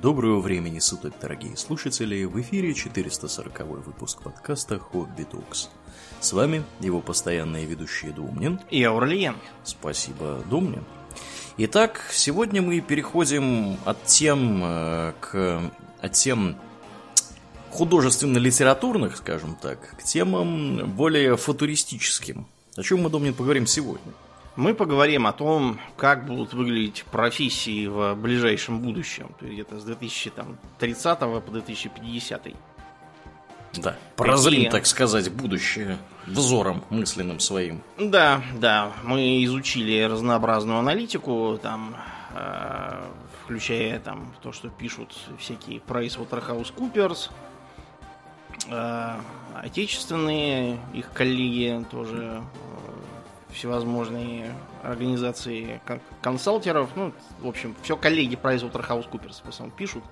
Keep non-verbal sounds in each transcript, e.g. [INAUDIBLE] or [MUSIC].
Доброго времени суток, дорогие слушатели! В эфире 440 выпуск подкаста «Хобби Токс». С вами его постоянные ведущие Думнин и Аурлиен. Спасибо, Думнин. Итак, сегодня мы переходим от тем э, к от тем художественно-литературных, скажем так, к темам более футуристическим. О чем мы, Думнин, поговорим сегодня? Мы поговорим о том, как будут выглядеть профессии в ближайшем будущем, то есть где-то с 2030 по 2050. Да, прозрим, так сказать, будущее взором мысленным своим. Да, да, мы изучили разнообразную аналитику, там, э, включая там то, что пишут всякие PricewaterhouseCoopers, э, отечественные их коллеги тоже всевозможные организации консалтеров. Ну, в общем, все коллеги PricewaterhouseCoopers основном пишут.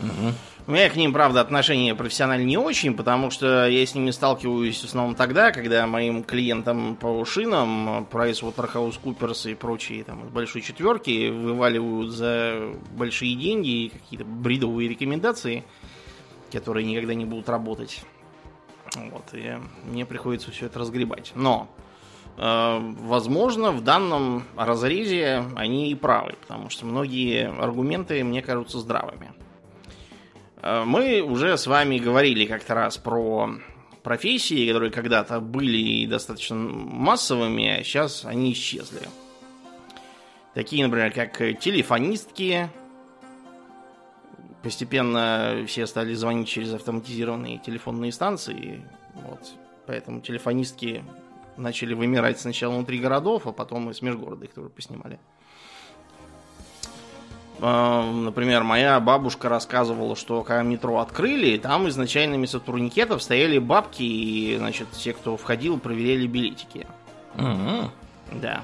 Угу. У меня к ним, правда, отношения профессионально не очень, потому что я с ними сталкиваюсь в основном тогда, когда моим клиентам по шинам PricewaterhouseCoopers и прочие там из большой четверки вываливают за большие деньги какие-то бредовые рекомендации, которые никогда не будут работать. Вот, и мне приходится все это разгребать. Но возможно, в данном разрезе они и правы, потому что многие аргументы мне кажутся здравыми. Э, мы уже с вами говорили как-то раз про профессии, которые когда-то были достаточно массовыми, а сейчас они исчезли. Такие, например, как телефонистки. Постепенно все стали звонить через автоматизированные телефонные станции. Вот. Поэтому телефонистки начали вымирать сначала внутри городов, а потом и с межгорода их тоже поснимали. А, например, моя бабушка рассказывала, что когда метро открыли, там изначально вместо турникетов стояли бабки, и, значит, те, кто входил, проверяли билетики. Угу. Да.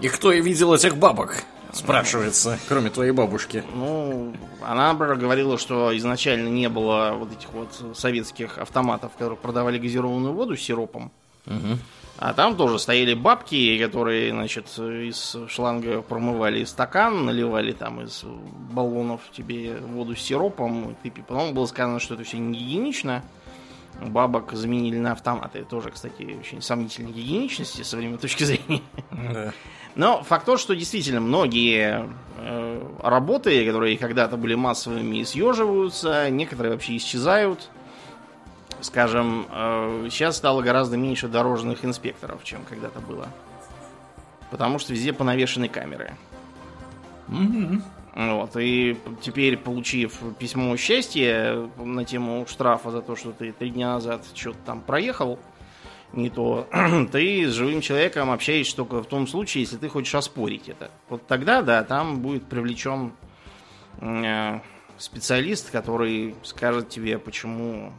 И кто и видел этих бабок? Спрашивается, кроме твоей бабушки. Ну, она, говорила, что изначально не было вот этих вот советских автоматов, которые продавали газированную воду с сиропом. Угу. А там тоже стояли бабки, которые, значит, из шланга промывали стакан, наливали там из баллонов тебе воду с сиропом. И потом было сказано, что это все не гигиенично. Бабок заменили на автоматы. Тоже, кстати, очень сомнительной гигиеничности со временной точки зрения. Да. Но факт тот, что действительно многие э, работы, которые когда-то были массовыми, съеживаются, некоторые вообще исчезают скажем, э, сейчас стало гораздо меньше дорожных инспекторов, чем когда-то было. Потому что везде понавешены камеры. Mm-hmm. Вот, и теперь, получив письмо счастья на тему штрафа за то, что ты три дня назад что-то там проехал, не то, [CLEARS THROAT] ты с живым человеком общаешься только в том случае, если ты хочешь оспорить это. Вот тогда, да, там будет привлечен э, специалист, который скажет тебе, почему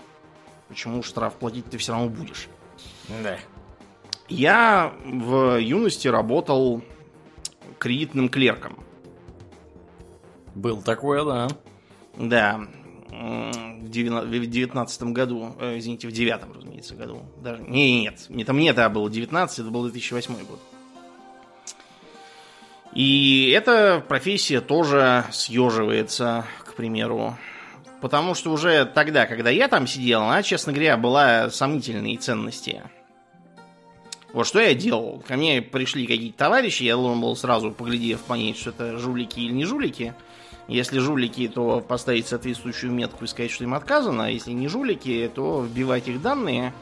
Почему штраф платить ты все равно будешь? Да. Я в юности работал кредитным клерком. Был такое, да. Да. В девятнадцатом году, э, извините, в девятом, разумеется, году. Даже, не, нет, не там мне это было 19, это был 2008 год. И эта профессия тоже съеживается, к примеру, Потому что уже тогда, когда я там сидел, она, честно говоря, была сомнительной ценности. Вот что я делал. Ко мне пришли какие-то товарищи, я должен был сразу, поглядев, понять, что это жулики или не жулики. Если жулики, то поставить соответствующую метку и сказать, что им отказано. А если не жулики, то вбивать их данные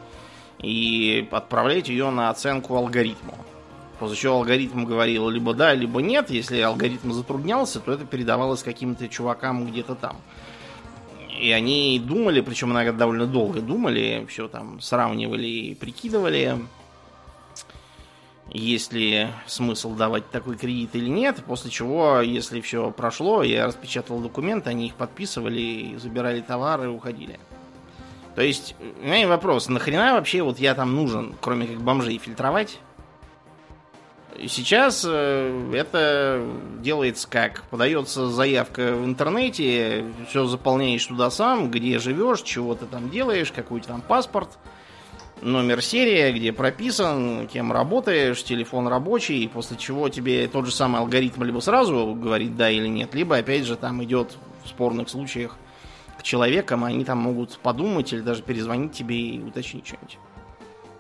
и отправлять ее на оценку алгоритму. После чего алгоритм говорил либо да, либо нет. Если алгоритм затруднялся, то это передавалось каким-то чувакам где-то там. И они думали, причем иногда довольно долго думали, все там сравнивали и прикидывали, есть ли смысл давать такой кредит или нет. После чего, если все прошло, я распечатал документы, они их подписывали, забирали товары и уходили. То есть, у меня вопрос, нахрена вообще вот я там нужен, кроме как бомжей фильтровать? Сейчас э, это делается как? Подается заявка в интернете, все заполняешь туда сам, где живешь, чего ты там делаешь, какой-то там паспорт, номер серия, где прописан, кем работаешь, телефон рабочий, после чего тебе тот же самый алгоритм либо сразу говорит да или нет, либо опять же там идет в спорных случаях к человекам, они там могут подумать или даже перезвонить тебе и уточнить что-нибудь.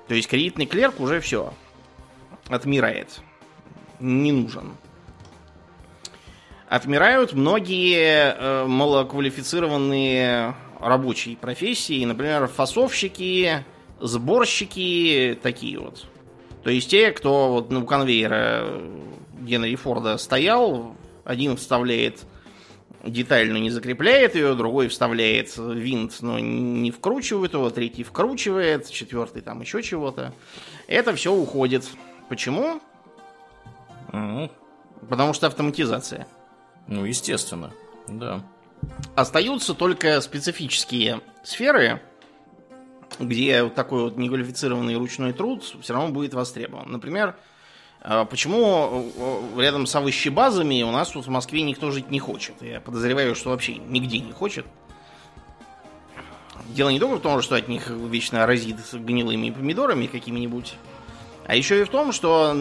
То есть кредитный клерк уже все отмирает. Не нужен. Отмирают многие э, малоквалифицированные рабочие профессии, например, фасовщики, сборщики, такие вот. То есть те, кто вот у конвейера Генри Форда стоял, один вставляет деталь, но не закрепляет ее, другой вставляет винт, но не вкручивает его, третий вкручивает, четвертый там еще чего-то. Это все уходит. Почему? Мгм. Потому что автоматизация. Ну, естественно, да. Остаются только специфические сферы, где вот такой вот неквалифицированный ручной труд все равно будет востребован. Например, э, почему э, рядом с овощебазами у нас тут в Москве никто жить не хочет? Я подозреваю, что вообще нигде не хочет. Дело не только в том, что от них вечно разит гнилыми помидорами какими-нибудь, а еще и в том, что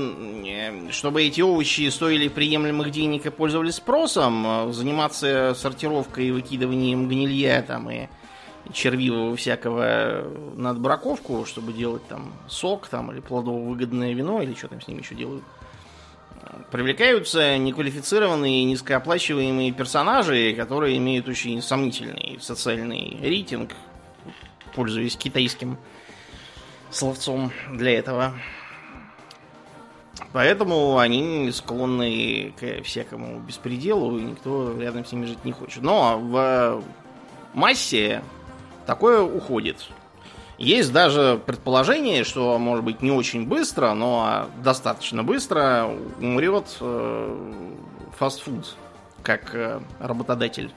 чтобы эти овощи стоили приемлемых денег и пользовались спросом, э, заниматься сортировкой и выкидыванием гнилья там и червивого всякого на отбраковку, чтобы делать там сок там или плодово-выгодное вино или что там с ними еще делают. Привлекаются неквалифицированные, низкооплачиваемые персонажи, которые имеют очень сомнительный социальный рейтинг, пользуясь китайским словцом для этого. Поэтому они склонны к всякому беспределу, и никто рядом с ними жить не хочет. Но в массе такое уходит. Есть даже предположение, что, может быть, не очень быстро, но достаточно быстро умрет э, фастфуд как э, работодатель.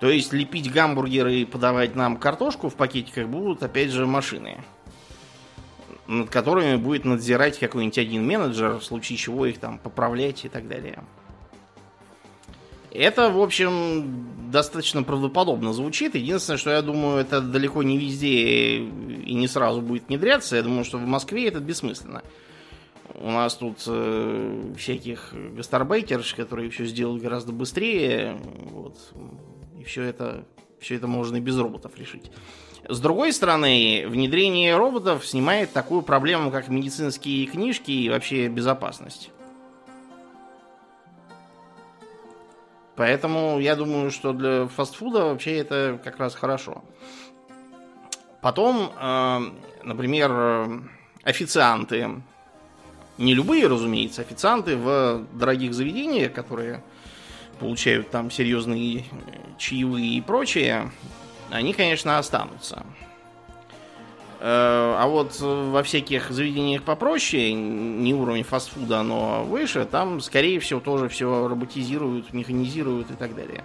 То есть лепить гамбургеры и подавать нам картошку в пакетиках будут, опять же, машины над которыми будет надзирать какой-нибудь один менеджер, в случае чего их там поправлять и так далее. Это, в общем, достаточно правдоподобно звучит. Единственное, что я думаю, это далеко не везде и не сразу будет внедряться. Я думаю, что в Москве это бессмысленно. У нас тут э, всяких гастарбайтерш, которые все сделают гораздо быстрее. Вот, и все это, все это можно и без роботов решить. С другой стороны, внедрение роботов снимает такую проблему, как медицинские книжки и вообще безопасность. Поэтому я думаю, что для фастфуда вообще это как раз хорошо. Потом, э, например, э, официанты. Не любые, разумеется, официанты в дорогих заведениях, которые получают там серьезные чаевые и прочее, они, конечно, останутся. Э, а вот во всяких заведениях попроще, не уровень фастфуда, но выше, там, скорее всего, тоже все роботизируют, механизируют и так далее.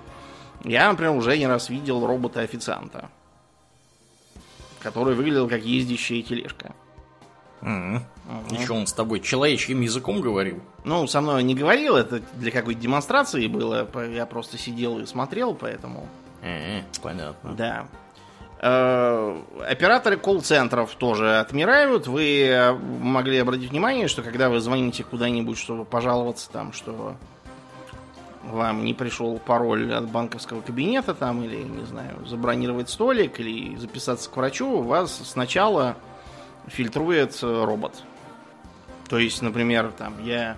Я, например, уже не раз видел робота-официанта, который выглядел как ездящая тележка. Мгм. И что, он с тобой человечьим языком говорил? Ну, со мной не говорил, это для какой-то демонстрации было, я просто сидел и смотрел, поэтому... Понятно. Да. Э, Операторы колл-центров тоже отмирают. Вы э, могли обратить внимание, что когда вы звоните куда-нибудь, чтобы пожаловаться там, что вам не пришел пароль от банковского кабинета там, или, не знаю, забронировать столик, или записаться к врачу, вас сначала фильтрует э, робот. То есть, например, там я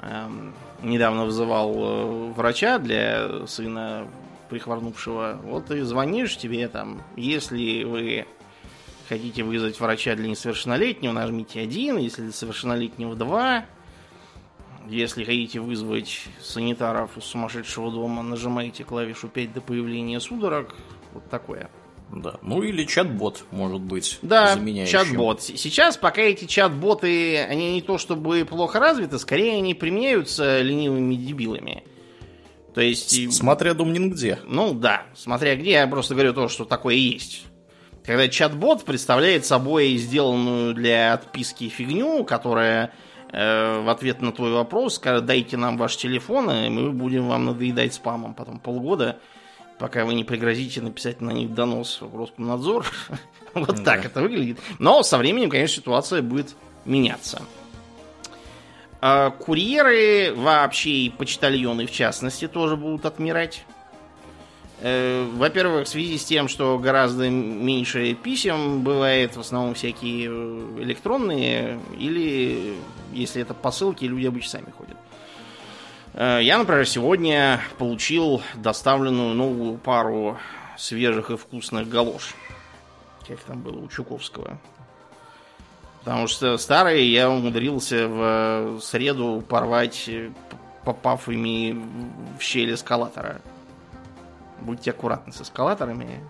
эм, недавно вызывал врача для сына прихворнувшего. Вот ты звонишь тебе там, если вы хотите вызвать врача для несовершеннолетнего, нажмите один, если для совершеннолетнего два. Если хотите вызвать санитаров из сумасшедшего дома, нажимаете клавишу 5 до появления судорог. Вот такое. Да. Ну или чат-бот, может быть, Да, заменяющим. чат-бот. Сейчас, пока эти чат-боты, они не то чтобы плохо развиты, скорее они применяются ленивыми дебилами. То есть... Смотря Думнин где. Ну да, смотря где, я просто говорю то, что такое есть. Когда чат-бот представляет собой сделанную для отписки фигню, которая э, в ответ на твой вопрос скажет, дайте нам ваш телефон, и мы будем вам надоедать спамом потом полгода, пока вы не пригрозите написать на них донос в Роскомнадзор. [LAUGHS] Вот Да. так это выглядит. Но со временем, конечно, ситуация будет меняться. А Курьеры вообще и почтальоны в частности тоже будут отмирать. Э, во-первых, в связи с тем, что гораздо меньше писем бывает, в основном всякие э, электронные, или если это посылки, люди обычно сами ходят. Э, я, например, сегодня получил доставленную новую пару свежих и вкусных галош. Как там было у Чуковского. Потому что старые я умудрился в среду порвать, попав ими в щель эскалатора. Будьте аккуратны с эскалаторами.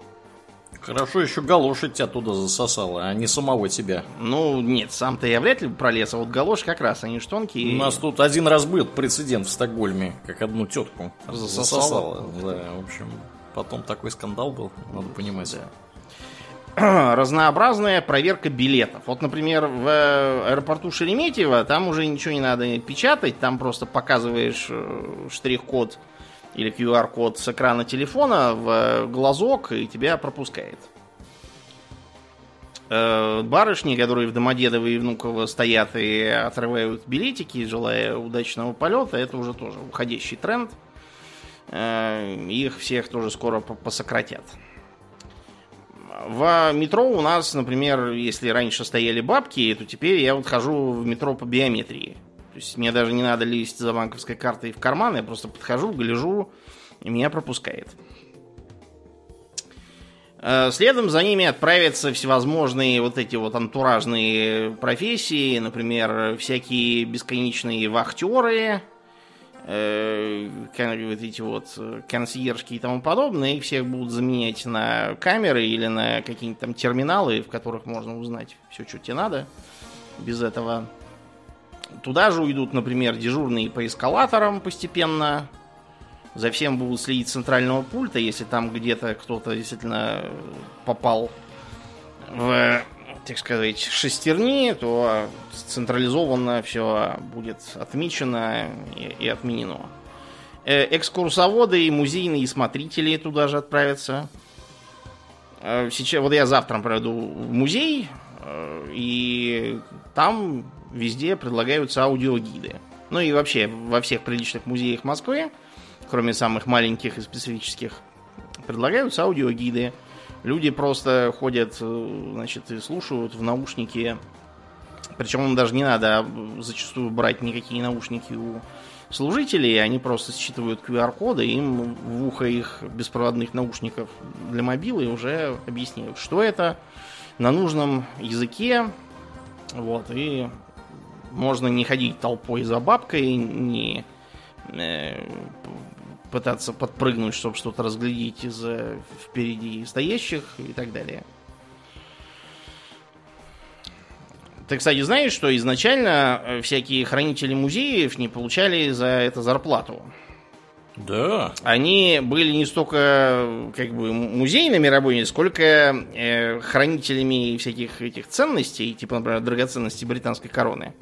Хорошо, еще галоши тебя туда засосала, а не самого тебя. Ну, нет, сам-то я вряд ли пролез, а вот галоши как раз, они ж тонкие. У нас тут один раз был прецедент в Стокгольме, как одну тетку засосала. засосала. Да, в общем, потом такой скандал был, надо понимать. Да. [CLEARS THROAT] Разнообразная проверка билетов. Вот, например, в аэропорту Шереметьево там уже ничего не надо печатать, там просто показываешь э, штрих-код или QR-код с экрана телефона в глазок и тебя пропускает. Э, барышни, которые в Домодедово и Внуково стоят и отрывают билетики, желая удачного полета, это уже тоже уходящий тренд. Э, их всех тоже скоро посократят. В метро у нас, например, если раньше стояли бабки, то теперь я вот хожу в метро по биометрии. То есть мне даже не надо лезть за банковской картой в карман, я просто подхожу, гляжу, и меня пропускает. Э, следом за ними отправятся всевозможные вот эти вот антуражные профессии, например, всякие бесконечные вахтеры, вот эти вот консьержки и тому подобное, их всех будут заменять на камеры или на какие-нибудь там терминалы, в которых можно узнать все, что тебе надо без этого. Туда же уйдут, например, дежурные по эскалаторам постепенно. За всем будут следить центрального пульта, если там где-то кто-то действительно попал в, так сказать, шестерни, то централизованно все будет отмечено и, и отменено. Э, экскурсоводы и музейные смотрители туда же отправятся. Э, сейчас, вот я завтра пройду в музей, э, и там везде предлагаются аудиогиды. Ну и вообще во всех приличных музеях Москвы, кроме самых маленьких и специфических, предлагаются аудиогиды. Люди просто ходят, э, значит, и слушают в наушники. Причем им даже не надо зачастую брать никакие наушники у служителей, они просто считывают QR-коды, им в ухо их беспроводных наушников для мобилы уже объясняют, что это на нужном языке, вот, и можно не ходить толпой за бабкой, не э, пытаться подпрыгнуть, чтобы что-то разглядеть из впереди стоящих и так далее. Ты, кстати, знаешь, что изначально э, всякие хранители музеев не получали за это зарплату? Да. Они были не столько как бы музейными работниками, сколько э, хранителями всяких этих ценностей, типа, например, драгоценностей британской короны.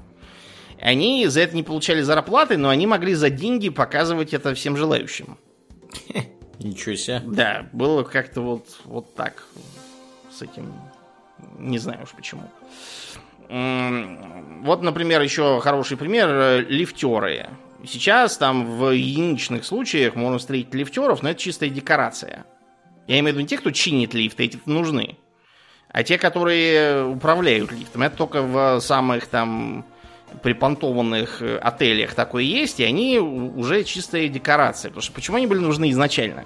Они за это не получали зарплаты, но они могли за деньги показывать это всем желающим. [LAUGHS] Ничего себе. Да, было как-то вот, вот так с этим. Не знаю уж почему. Вот, например, еще хороший пример э, лифтеры. Сейчас там в единичных случаях можно встретить лифтеров, но это чистая декорация. Я имею в виду не те, кто чинит лифты, эти нужны. А те, которые управляют лифтом. Это только в самых там припонтованных э, отелях такое есть, и они уже чистая декорация. Потому что почему они были нужны изначально?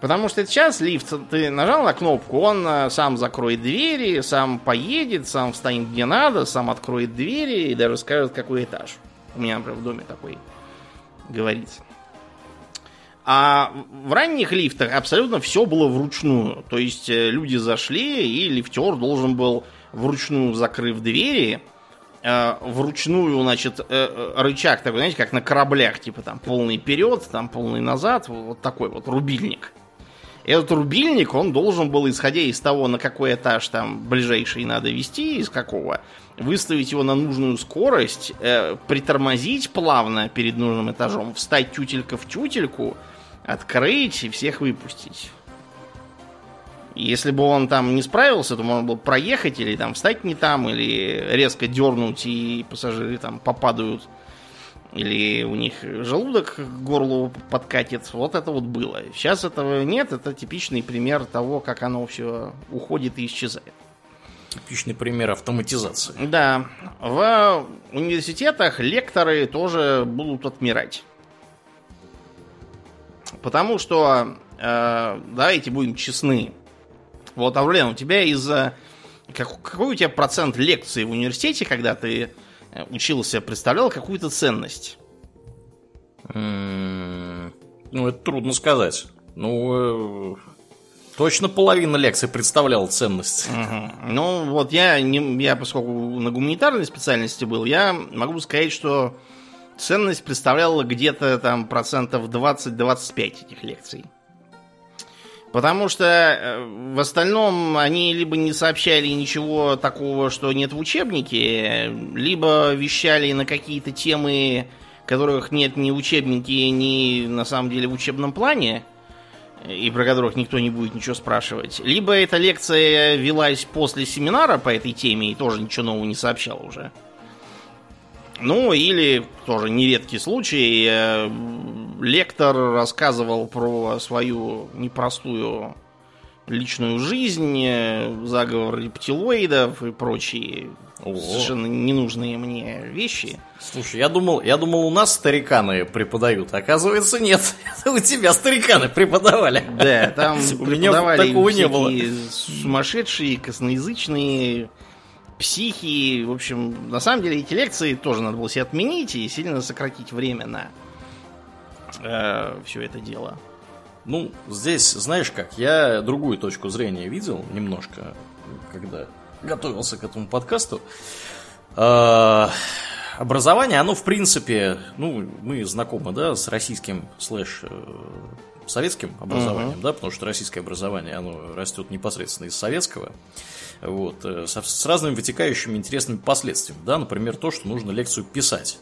Потому что сейчас лифт, ты нажал на кнопку, он э, сам закроет двери, сам поедет, сам встанет где надо, сам откроет двери и даже скажет, какой этаж. У меня, например, в доме такой говорится. А в ранних лифтах абсолютно все было вручную. То есть э, люди зашли, и лифтер должен был вручную, закрыв двери, вручную, значит, э, э, рычаг такой, знаете, как на кораблях, типа там полный вперед, там полный назад, вот такой вот рубильник. Этот рубильник, он должен был, исходя из того, на какой этаж там ближайший надо вести, из какого, выставить его на нужную скорость, э, притормозить плавно перед нужным этажом, встать тютелька в тютельку, открыть и всех выпустить. Если бы он там не справился, то можно было проехать или там встать не там, или резко дернуть, и пассажиры там попадают или у них желудок к горлу подкатит. Вот это вот было. Сейчас этого нет. Это типичный пример того, как оно все уходит и исчезает. Типичный пример автоматизации. Да. В университетах лекторы тоже будут отмирать. Потому что, э, давайте будем честны. Вот, Аурлен, у тебя из-за... Как, какой у тебя процент лекций в университете, когда ты э, учился, представлял какую-то ценность? Ну, это трудно сказать. Ну, э, точно половина лекций представляла ценность. Угу. Ну, вот я, не, я, поскольку на гуманитарной специальности был, я могу сказать, что ценность представляла где-то там процентов 20-25 этих лекций. Потому что э, в остальном они либо не сообщали ничего такого, что нет в учебнике, либо вещали на какие-то темы, которых нет ни в учебнике, ни на самом деле в учебном плане, и про которых никто не будет ничего спрашивать. Либо эта лекция велась после семинара по этой теме и тоже ничего нового не сообщала уже. Ну, или тоже нередкий случай, э, лектор рассказывал про свою непростую личную жизнь, э, заговор рептилоидов и прочие О. совершенно ненужные мне вещи. Слушай, я думал, я думал, у нас стариканы преподают, оказывается, нет. [LAUGHS] у тебя стариканы преподавали. Да, там [LAUGHS] у меня такого не было. Сумасшедшие, косноязычные психи. В общем, на самом деле эти лекции тоже надо было себе отменить и сильно сократить время на э, все это дело. Ну, здесь, знаешь как, я другую точку зрения видел немножко, когда готовился к этому подкасту. Э, образование, оно в принципе, ну, мы знакомы, да, с российским слэш э, советским образованием, uh-huh. да, потому что российское образование, оно растет непосредственно из советского вот, э, с, разными вытекающими интересными последствиями. Да? Например, то, что нужно лекцию писать.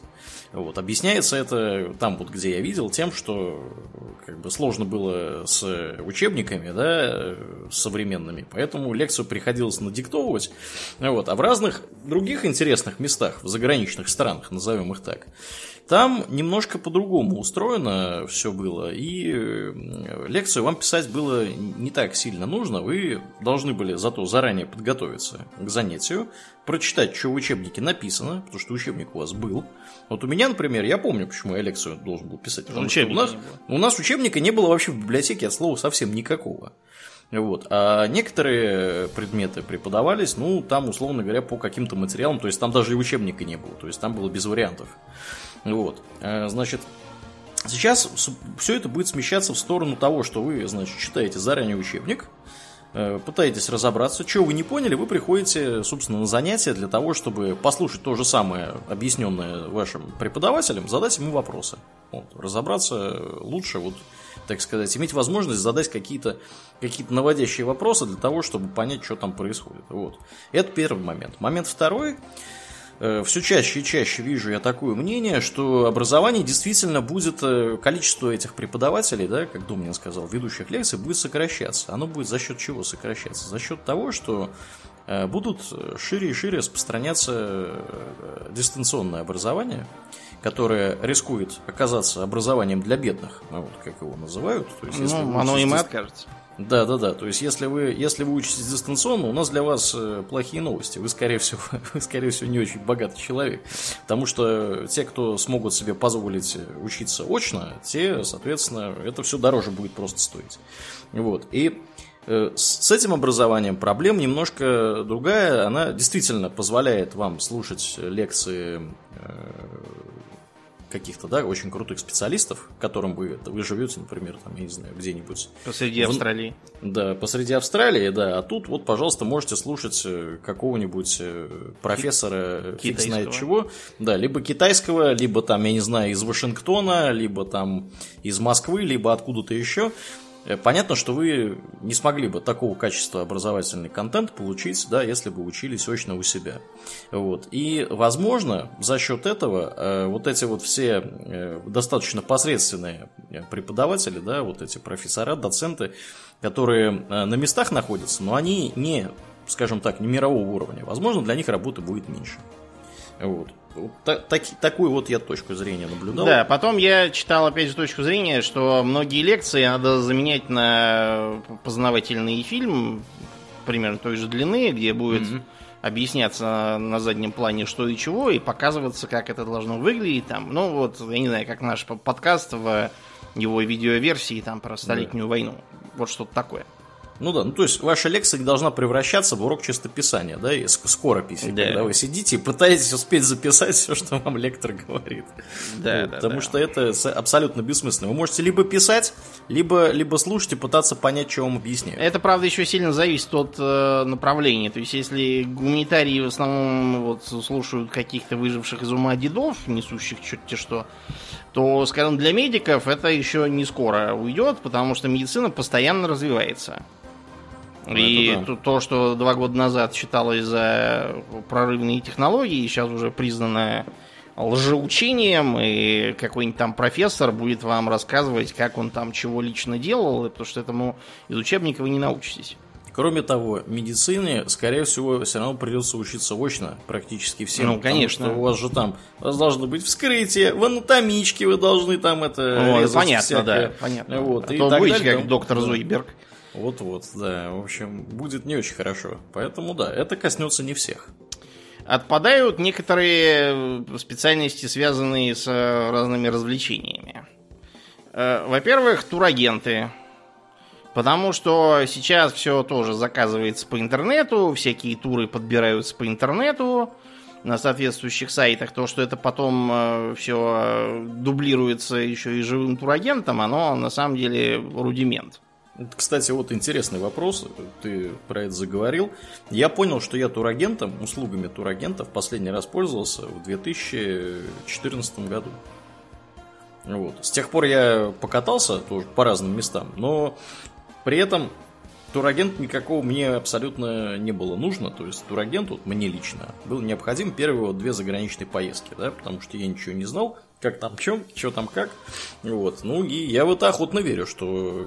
Вот. Объясняется это там, вот, где я видел, тем, что как бы, сложно было с учебниками да, современными, поэтому лекцию приходилось надиктовывать. Вот. А в разных других интересных местах, в заграничных странах, назовем их так, там немножко по-другому устроено все было, и э, лекцию вам писать было не так сильно нужно. Вы должны были зато заранее подготовиться к занятию, прочитать, что в учебнике написано, потому что учебник у вас был. Вот у меня, например, я помню, почему я лекцию должен был писать. Потому что у нас, у нас учебника не было вообще в библиотеке от слова совсем никакого. Вот. А некоторые предметы преподавались, ну, там, условно говоря, по каким-то материалам, то есть там даже и учебника не было, то есть там было без вариантов. Вот. Э, значит, сейчас все это будет смещаться в сторону того, что вы, значит, читаете заранее учебник, э, пытаетесь разобраться, что вы не поняли, вы приходите, собственно, на занятия для того, чтобы послушать то же самое, объясненное вашим преподавателем, задать ему вопросы. Вот, разобраться лучше, вот, так сказать, иметь возможность задать какие-то какие наводящие вопросы для того, чтобы понять, что там происходит. Вот. Это первый момент. Момент второй – все чаще и чаще вижу я такое мнение, что образование действительно будет, э, количество этих преподавателей, да, как Думнин сказал, ведущих лекций, будет сокращаться. Оно будет за счет чего сокращаться? За счет того, что э, будут шире и шире распространяться дистанционное образование, которое рискует оказаться образованием для бедных, ну, вот как его называют. То есть, ну, оно им и откажется. Да, да, да. То есть, если вы, если вы учитесь дистанционно, у нас для вас э, плохие новости. Вы, скорее всего, [LAUGHS] вы, скорее всего, не очень богатый человек. Потому что те, кто смогут себе позволить учиться очно, те, соответственно, это все дороже будет просто стоить. Вот. И э, с этим образованием проблема немножко другая. Она действительно позволяет вам слушать лекции э, каких-то, да, очень крутых специалистов, которым вы, вы живете, например, там, я не знаю, где-нибудь. Посреди в... Австралии. Да, посреди Австралии, да. А тут вот, пожалуйста, можете слушать э, какого-нибудь э, профессора, фиг знает чего. Да, либо китайского, либо там, я не знаю, из Вашингтона, либо там из Москвы, либо откуда-то еще. Э, понятно, что вы не смогли бы такого качества образовательный контент получить, да, если бы учились очно у себя. Вот. И, возможно, за счет этого э, вот эти вот все э, достаточно посредственные преподаватели, да, вот эти профессора, доценты, которые на местах находятся, но они не, скажем так, не мирового уровня. Возможно, для них работы будет меньше. Вот. Вот та, таки, такую вот я точку зрения наблюдал. Да, потом я читал опять же точку зрения, что многие лекции надо заменять на познавательный фильм, примерно той же длины, где будет mm-hmm. объясняться на заднем плане что и чего, и показываться, как это должно выглядеть. Там. Ну вот, я не знаю, как наш подкаст в его видеоверсии там про Столетнюю да. войну. Вот что-то такое. Ну да, ну то есть ваша лекция должна превращаться в урок чистописания, да, и скорописи, да. когда вы сидите и пытаетесь успеть записать все, что вам лектор говорит. Да, вот, да. Потому да. что это абсолютно бессмысленно. Вы можете либо писать, либо, либо слушать и пытаться понять, что вам объясняют. Это, правда, еще сильно зависит от э, направления. То есть, если гуманитарии в основном вот, слушают каких-то выживших из ума дедов, несущих черти что, то, скажем, для медиков это еще не скоро уйдет, потому что медицина постоянно развивается. Ну, и да. то, что два года назад считалось за прорывные технологии, сейчас уже признано лжеучением, и какой-нибудь там профессор будет вам рассказывать, как он там чего лично делал, потому что этому из учебника вы не научитесь. Кроме того, медицине, скорее всего, все равно придется учиться очно практически всем. Ну, конечно. у вас же там у вас должно быть вскрытие, в анатомичке вы должны там это О, понятно, всякое. да, понятно. Вот, а и то будете далее, как доктор да. Зуйберг. Вот-вот, да. В общем, будет не очень хорошо. Поэтому да, это коснется не всех. Отпадают некоторые э, специальности, связанные с э, разными развлечениями. Э, во-первых, турагенты. Потому что сейчас все тоже заказывается по интернету, всякие туры подбираются по интернету на соответствующих сайтах. То, что это потом все дублируется еще и живым турагентом, оно на самом деле рудимент. Кстати, вот интересный вопрос, ты про это заговорил. Я понял, что я турагентом, услугами турагента в последний раз пользовался в 2014 году. Вот. С тех пор я покатался тоже по разным местам, но при этом турагент никакого мне абсолютно не было нужно. То есть турагент вот мне лично был необходим первые вот две заграничные поездки, да, потому что я ничего не знал, как там чем, что там как. Вот. Ну и я вот охотно верю, что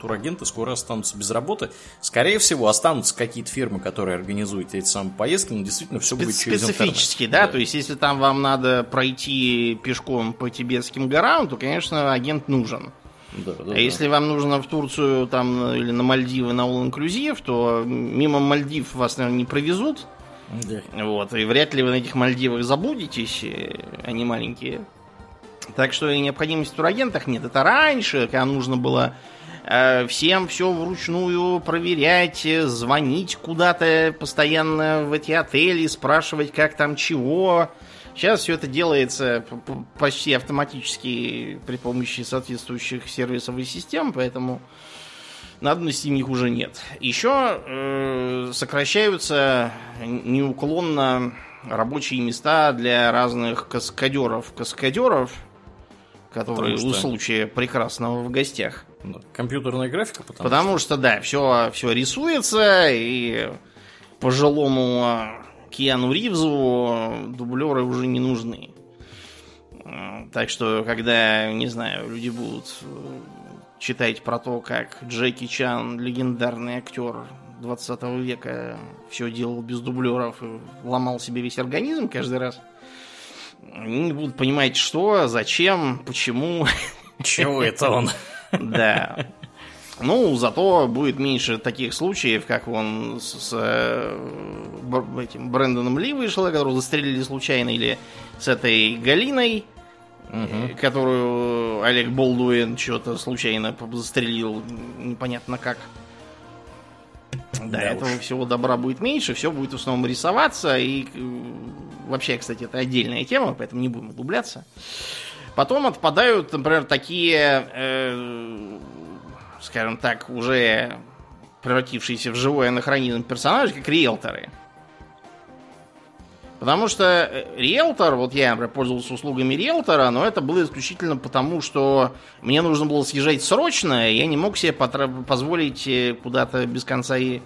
турагенты скоро останутся без работы. Скорее всего, останутся какие-то фирмы, которые организуют эти самые поездки, но действительно все будет через Специфически, да? да? То есть, если там вам надо пройти пешком по тибетским горам, то, конечно, агент нужен. Да, да, а да. если вам нужно в Турцию там или на Мальдивы на All Inclusive, то мимо Мальдив вас, наверное, не провезут. Да. Вот, и вряд ли вы на этих Мальдивах заблудитесь, э, они маленькие. Так что и необходимости в турагентах нет. Это раньше, когда нужно было Э, всем все вручную проверять, звонить куда-то постоянно в эти отели, спрашивать, как там чего. Сейчас все это делается почти автоматически при помощи соответствующих сервисов и систем, поэтому надобности в них уже нет. Еще э, сокращаются неуклонно рабочие места для разных каскадеров. Каскадеров, которые что... у случая прекрасного в гостях. Да, компьютерная графика, потому, потому что... что да, все, все рисуется, и пожилому а, Киану Ривзу дублеры уже не нужны. Так что, когда, не знаю, люди будут э, читать про то, как Джеки Чан, легендарный актер 20 века, все делал без дублеров и ломал себе весь организм каждый раз, не будут понимать, что, зачем, почему. Чего это он? Да. Ну, зато будет меньше таких случаев, как он с, с э, этим Брэндоном Ли вышел, которого застрелили случайно, или с этой Галиной, угу. которую Олег Болдуин что-то случайно застрелил, непонятно как. Да, да этого уж. всего добра будет меньше, все будет в основном рисоваться, и э, вообще, кстати, это отдельная тема, поэтому не будем углубляться. Потом отпадают, например, такие, э, скажем так, уже превратившиеся в живой анахронизм персонажи, как риэлторы. Потому что э, риэлтор, вот я, например, пользовался услугами риэлтора, но это было исключительно потому, что мне нужно было съезжать срочно, и я не мог себе позволить э, куда-то без конца и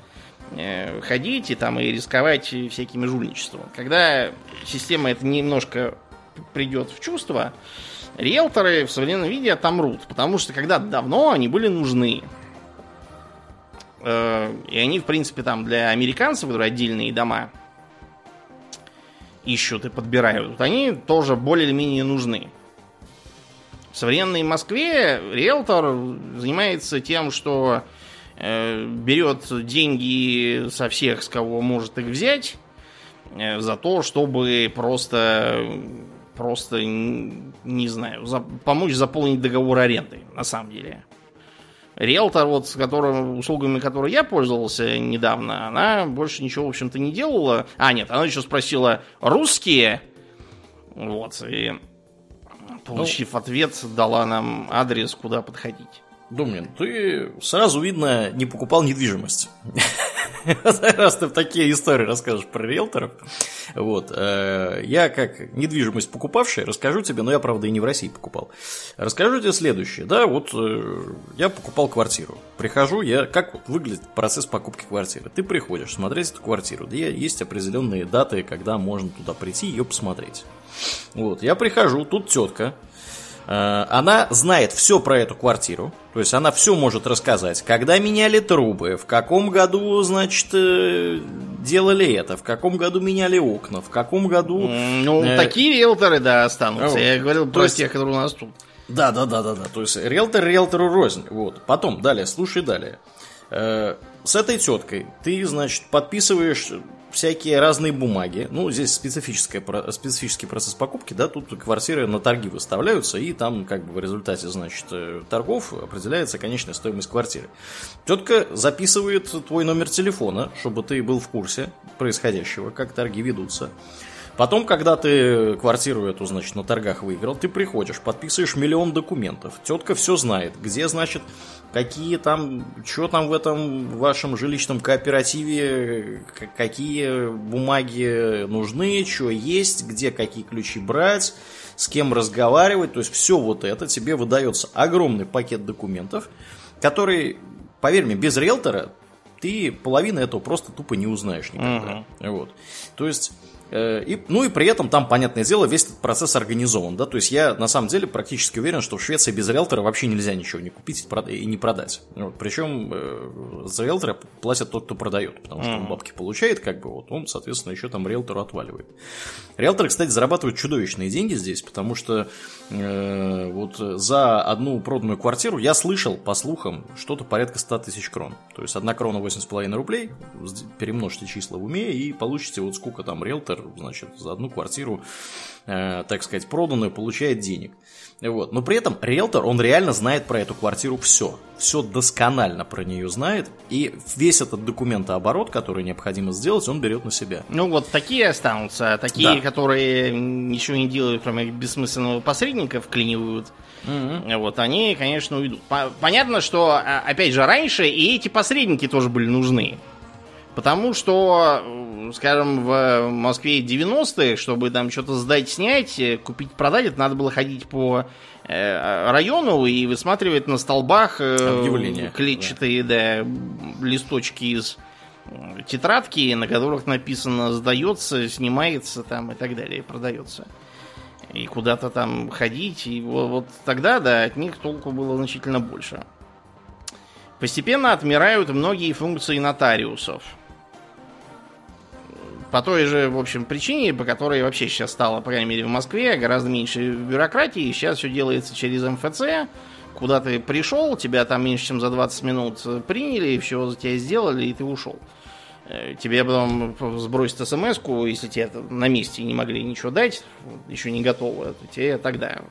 ходить и там и рисковать всякими жульничеством. Когда система это немножко придет в чувство, риэлторы в современном виде отомрут, потому что когда-то давно они были нужны. Э, и они, в принципе, там для американцев, которые отдельные дома, ищут и подбирают, они тоже более или менее нужны. В современной Москве риэлтор занимается тем, что э, берет деньги со всех, с кого может их взять, э, за то, чтобы просто, просто не знаю, за, помочь заполнить договор аренды, на самом деле. Риэлтор, вот, с которым, услугами которой я пользовался недавно, она больше ничего, в общем-то, не делала. А, нет, она еще спросила, русские? Вот, и получив ну, ответ, дала нам адрес, куда подходить. Думнин, ты сразу видно не покупал недвижимость. Раз ты в такие истории расскажешь про риэлторов. Вот. Э, я, как недвижимость покупавший, расскажу тебе, но я, правда, и не в России покупал. Расскажу тебе следующее. Да, вот э, я покупал квартиру. Прихожу, я... Как вот выглядит процесс покупки квартиры? Ты приходишь смотреть эту квартиру. Да есть определенные даты, когда можно туда прийти и ее посмотреть. Вот. Я прихожу, тут тетка она знает все про эту квартиру, то есть она все может рассказать, когда меняли трубы, в каком году, значит, э, делали это, в каком году меняли окна, в каком году... Ну, э... такие риэлторы, да, останутся. Я говорил про есть... тех, которые у нас тут. Да, да, да, да, да. То есть риэлтор риэлтору рознь. Вот. Потом, далее, слушай далее. Э, с этой теткой ты, значит, подписываешь всякие разные бумаги. Ну, здесь специфическая, специфический процесс покупки, да, тут квартиры на торги выставляются, и там как бы в результате, значит, э, торгов определяется конечная стоимость квартиры. Тетка записывает твой номер телефона, чтобы ты был в курсе происходящего, как торги ведутся. Потом, когда ты квартиру эту, значит, на торгах выиграл, ты приходишь, подписываешь миллион документов. Тетка все знает, где, значит, какие там, что там в этом вашем жилищном кооперативе, какие бумаги нужны, что есть, где какие ключи брать, с кем разговаривать. То есть все вот это тебе выдается огромный пакет документов, который, поверь мне, без риэлтора ты половину этого просто тупо не узнаешь никогда. Uh-huh. Вот. То есть и, ну и при этом там, понятное дело, весь этот процесс организован. Да? То есть я на самом деле практически уверен, что в Швеции без риэлтора вообще нельзя ничего не купить и не продать. Вот. Причем э, за риэлтора платят тот, кто продает, потому что он бабки получает, как бы вот он, соответственно, еще там риэлтору отваливает. Риэлторы, кстати, зарабатывают чудовищные деньги здесь, потому что э, вот за одну проданную квартиру я слышал, по слухам, что-то порядка 100 тысяч крон. То есть одна крона 8,5 рублей, перемножьте числа в уме и получите вот сколько там риэлтор значит, за одну квартиру, э, так сказать, проданную, получает денег. Вот. Но при этом риэлтор, он реально знает про эту квартиру все. Все досконально про нее знает. И весь этот документооборот, который необходимо сделать, он берет на себя. Ну вот такие останутся. А такие, да. которые ничего не делают, кроме бессмысленного посредника, вклинивают. Угу. Вот они, конечно, уйдут. Понятно, что, а, опять же, раньше и эти посредники тоже были нужны. Потому что, скажем, в Москве 90-е, чтобы там что-то сдать, снять, э, купить, продать, это надо было ходить по э, району и высматривать на столбах э, клетчатые да. Да, листочки из тетрадки, на которых написано сдается, снимается там и так далее, продается. И куда-то там ходить. И вот, вот тогда, да, от них толку было значительно больше. Постепенно отмирают многие функции нотариусов – по той же, в общем, причине, по которой вообще сейчас стало, по крайней мере, в Москве гораздо меньше бюрократии. Сейчас все делается через МФЦ. Куда ты пришел, тебя там меньше, чем за 20 минут приняли, все за тебя сделали, и ты ушел. Э, тебе потом сбросят смс если тебе на месте не могли ничего дать, еще не готово, то тебе тогда,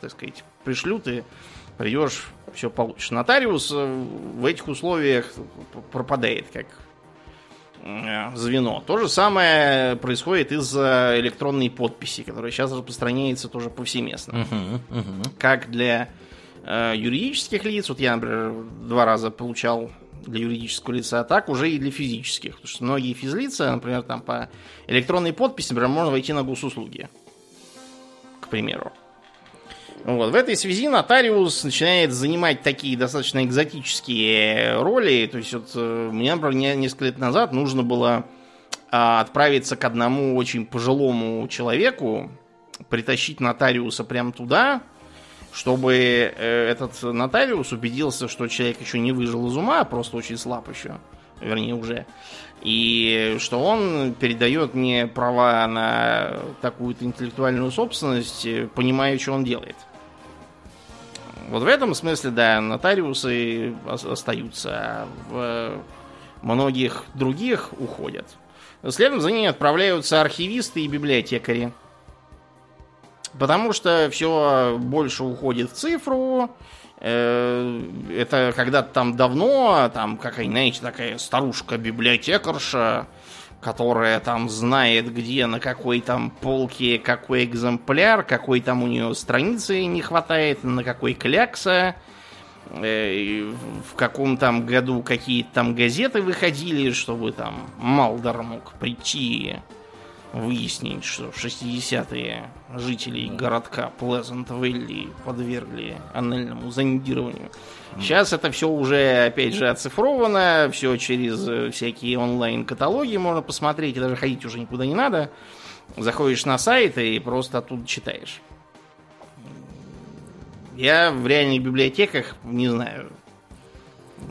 так сказать, пришлют, и придешь, все получишь. Нотариус э, в этих условиях пропадает, как звено. То же самое происходит из-за электронной подписи, которая сейчас распространяется тоже повсеместно. Uh-huh, uh-huh. Как для э, юридических лиц, вот я, например, два раза получал для юридического лица, так уже и для физических. Потому что многие физлица, например, там по электронной подписи, например, можно войти на госуслуги. К примеру. Вот. В этой связи нотариус начинает занимать такие достаточно экзотические роли. То есть, вот э, мне, например, несколько лет назад нужно было а, отправиться к одному очень пожилому человеку, притащить нотариуса прямо туда, чтобы э, этот нотариус убедился, что человек еще не выжил из ума, а просто очень слаб еще. Вернее уже, и что он передает мне права на такую-то интеллектуальную собственность, понимая, что он делает. Вот в этом смысле, да, нотариусы остаются, а в многих других уходят. Следом за ними отправляются архивисты и библиотекари. Потому что все больше уходит в цифру. Э, это когда-то там давно, там какая-нибудь, знаете, такая старушка-библиотекарша, которая там знает, где на какой там полке какой экземпляр, какой там у нее страницы не хватает, на какой клякса, э, в каком там году какие там газеты выходили, чтобы там Малдор мог прийти выяснить, что в 60-е жителей городка Плезант Вэлли подвергли анальному зондированию. Сейчас это все уже, опять же, оцифровано, все через э, всякие онлайн-каталоги можно посмотреть, и даже ходить уже никуда не надо. Заходишь на сайт и просто оттуда читаешь. Я в реальных библиотеках, не знаю,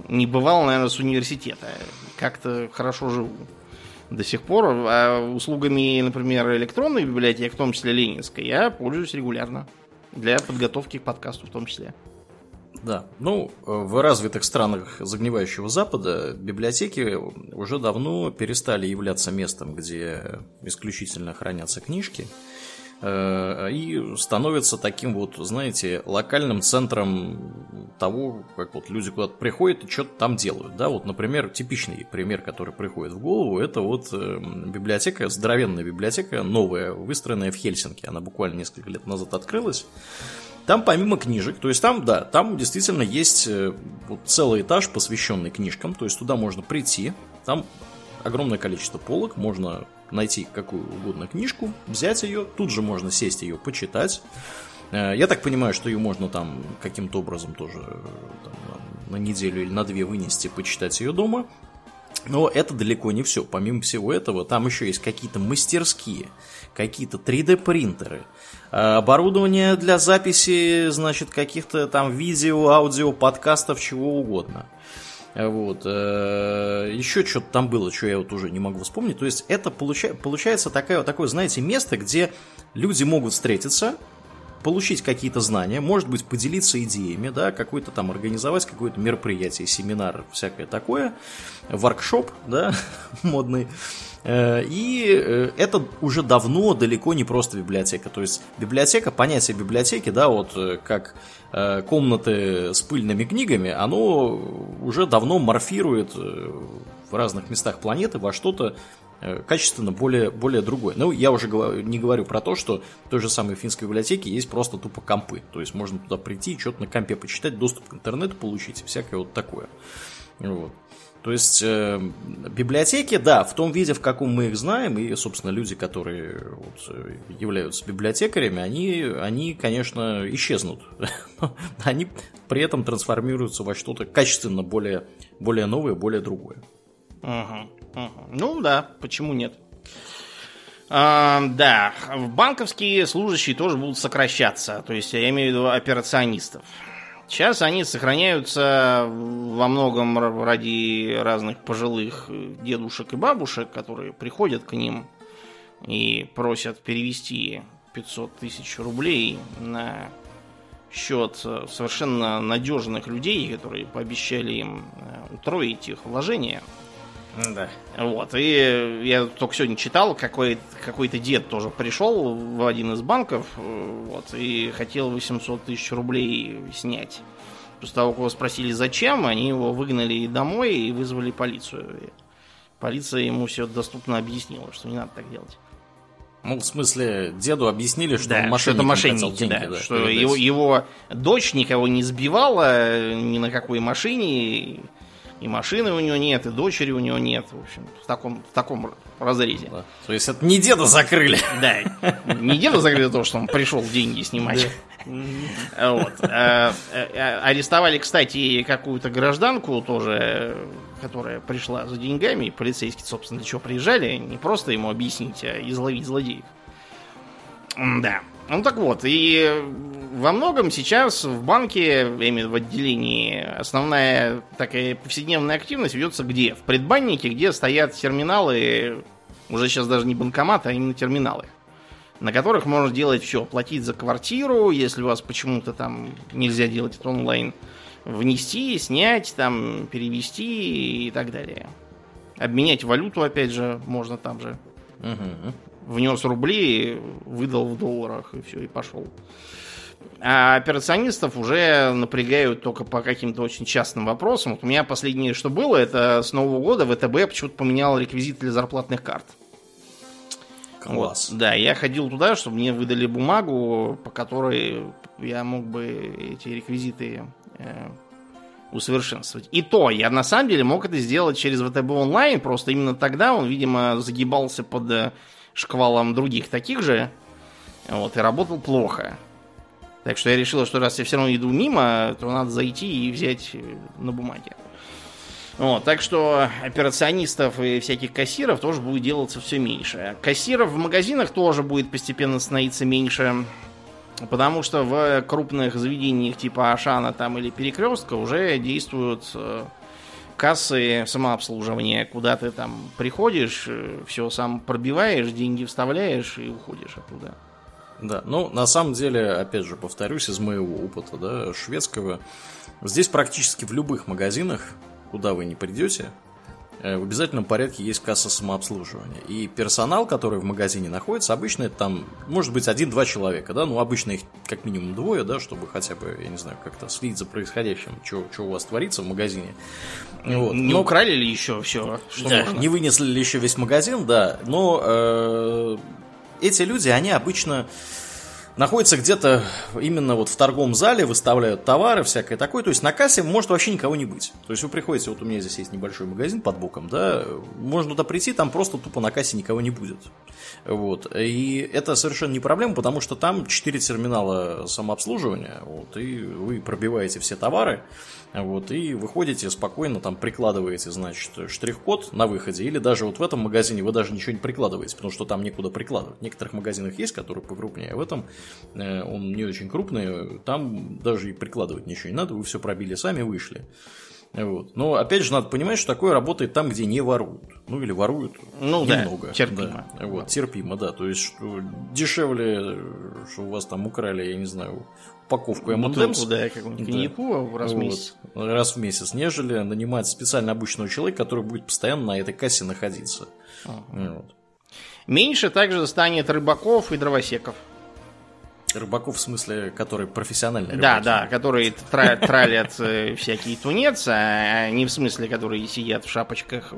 не бывал, наверное, с университета. Как-то хорошо живу до сих пор. А услугами, например, электронной библиотеки, в том числе ленинской, я пользуюсь регулярно. Для подготовки к подкасту в том числе. Да, ну, в развитых странах загнивающего Запада библиотеки уже давно перестали являться местом, где исключительно хранятся книжки. Э, и становится таким вот, знаете, локальным центром того, как вот люди куда-то приходят и что-то там делают. Да, вот, например, типичный пример, который приходит в голову, это вот э, библиотека, здоровенная библиотека, новая, выстроенная в Хельсинки. Она буквально несколько лет назад открылась. Там помимо книжек, то есть там, да, там действительно есть э, целый этаж, посвященный книжкам, то есть туда можно прийти, там огромное количество полок, можно найти какую угодно книжку, взять ее, тут же можно сесть ее почитать. Э, я так понимаю, что ее можно там каким-то образом тоже э, там, на неделю или на две вынести, почитать ее дома. Но это далеко не все. Помимо всего этого, там еще есть какие-то мастерские, какие-то 3D принтеры, э, оборудование для записи, значит, каких-то там видео, аудио, подкастов, чего угодно. Вот. Э, Еще что-то там было, что я вот уже не могу вспомнить. То есть это получа- получается такое, такое, знаете, место, где люди могут встретиться, получить какие-то знания, может быть, поделиться идеями, да, какой-то там организовать какое-то мероприятие, семинар, всякое такое, воркшоп, да, [LAUGHS] модный. Э, и э, это уже давно далеко не просто библиотека. То есть библиотека, понятие библиотеки, да, вот э, как комнаты с пыльными книгами, оно уже давно морфирует в разных местах планеты во что-то качественно более, более другое. Ну, я уже не говорю про то, что в той же самой финской библиотеке есть просто тупо компы. То есть можно туда прийти и что-то на компе почитать, доступ к интернету получить, всякое вот такое. Вот. То есть э, библиотеки, да, в том виде, в каком мы их знаем, и, собственно, люди, которые вот, являются библиотекарями, они, они, конечно, исчезнут. [LAUGHS] они при этом трансформируются во что-то качественно более, более новое, более другое. Угу, угу. Ну да, почему нет? А, да, банковские служащие тоже будут сокращаться, то есть я имею в виду операционистов. Сейчас они сохраняются во многом ради разных пожилых дедушек и бабушек, которые приходят к ним и просят перевести 500 тысяч рублей на счет совершенно надежных людей, которые пообещали им э, утроить их вложения. Да. Вот. И я только сегодня читал, какой, какой-то дед тоже пришел в один из банков э, вот, и хотел 800 тысяч рублей снять. После того, как его спросили, зачем, они его выгнали домой и вызвали полицию. И полиция ему все доступно объяснила, что не надо так делать. Ну, в смысле, деду объяснили, что да, он что это мошенники, деньги, да, да, что его, его дочь никого не сбивала ни на какой машине, и машины у него нет, и дочери у него нет. В общем, в таком, в таком разрезе. Да. То есть это не деда закрыли. Да, не деда закрыли то, что он пришел деньги снимать. Вот. Э, э, арестовали, кстати, какую-то гражданку тоже, которая пришла за деньгами. Полицейские, собственно, для чего приезжали. Не просто ему объяснить, а изловить злодеев. Да. Ну так вот, и во многом сейчас в банке, именно в отделении, основная такая повседневная активность ведется где? В предбаннике, где стоят терминалы, уже сейчас даже не банкоматы, а именно терминалы, на которых можно делать все. Платить за квартиру, если у вас почему-то там нельзя делать это онлайн, внести, снять, там, перевести и так далее. Обменять валюту, опять же, можно там же. Угу. Внес рубли, выдал в долларах, и все, и пошел. А операционистов уже напрягают только по каким-то очень частным вопросам. Вот у меня последнее, что было, это с Нового года ВТБ почему-то поменял реквизиты для зарплатных карт. Класс. Вот, да, я ходил туда, чтобы мне выдали бумагу, по которой я мог бы эти реквизиты э, усовершенствовать. И то, я на самом деле мог это сделать через ВТБ онлайн, просто именно тогда он, видимо, загибался под э, шквалом других таких же, вот, и работал плохо. Так что я решил, что раз я все равно иду мимо, то надо зайти и взять э, на бумаге. Вот, так что операционистов и всяких кассиров тоже будет делаться все меньше. Кассиров в магазинах тоже будет постепенно становиться меньше. Потому что в крупных заведениях типа Ашана там или Перекрестка уже действуют э, кассы самообслуживания, куда ты там приходишь, э, все сам пробиваешь, деньги вставляешь и уходишь оттуда. Да, ну, на самом деле, опять же, повторюсь, из моего опыта, да, шведского, здесь практически в любых магазинах, куда вы не придете, в обязательном порядке есть касса самообслуживания. И персонал, который в магазине находится, обычно это там, может быть, один-два человека, да, ну, обычно их как минимум двое, да, чтобы хотя бы, я не знаю, как-то следить за происходящим, что, что у вас творится в магазине. Вот. Не но... украли ли еще все, что да, можно? Не вынесли ли еще весь магазин, да, но э, эти люди, они обычно находятся где-то именно вот в торговом зале, выставляют товары, всякое такое. То есть на кассе может вообще никого не быть. То есть вы приходите, вот у меня здесь есть небольшой магазин под боком, да, можно туда прийти, там просто тупо на кассе никого не будет. Вот. И это совершенно не проблема, потому что там 4 терминала самообслуживания, вот, и вы пробиваете все товары, вот, и выходите спокойно, там прикладываете, значит, штрих-код на выходе, или даже вот в этом магазине вы даже ничего не прикладываете, потому что там некуда прикладывать. В некоторых магазинах есть, которые покрупнее, а в этом э, он не очень крупный, там даже и прикладывать ничего не надо, вы все пробили сами, вышли. Вот. Но опять же надо понимать, что такое работает там, где не воруют. Ну или воруют ну, немного. Да, терпимо. Да. Вот, терпимо, да. То есть, что дешевле, что у вас там украли, я не знаю, упаковку M&M's. да, какую-нибудь коньяку да. раз в месяц. Раз в месяц, нежели нанимать специально обычного человека, который будет постоянно на этой кассе находиться. Ага. Вот. Меньше также станет рыбаков и дровосеков. Рыбаков, в смысле, которые профессиональные Да, рыбаки. да, которые тра- тралят э, всякие тунец, а не в смысле, которые сидят в шапочках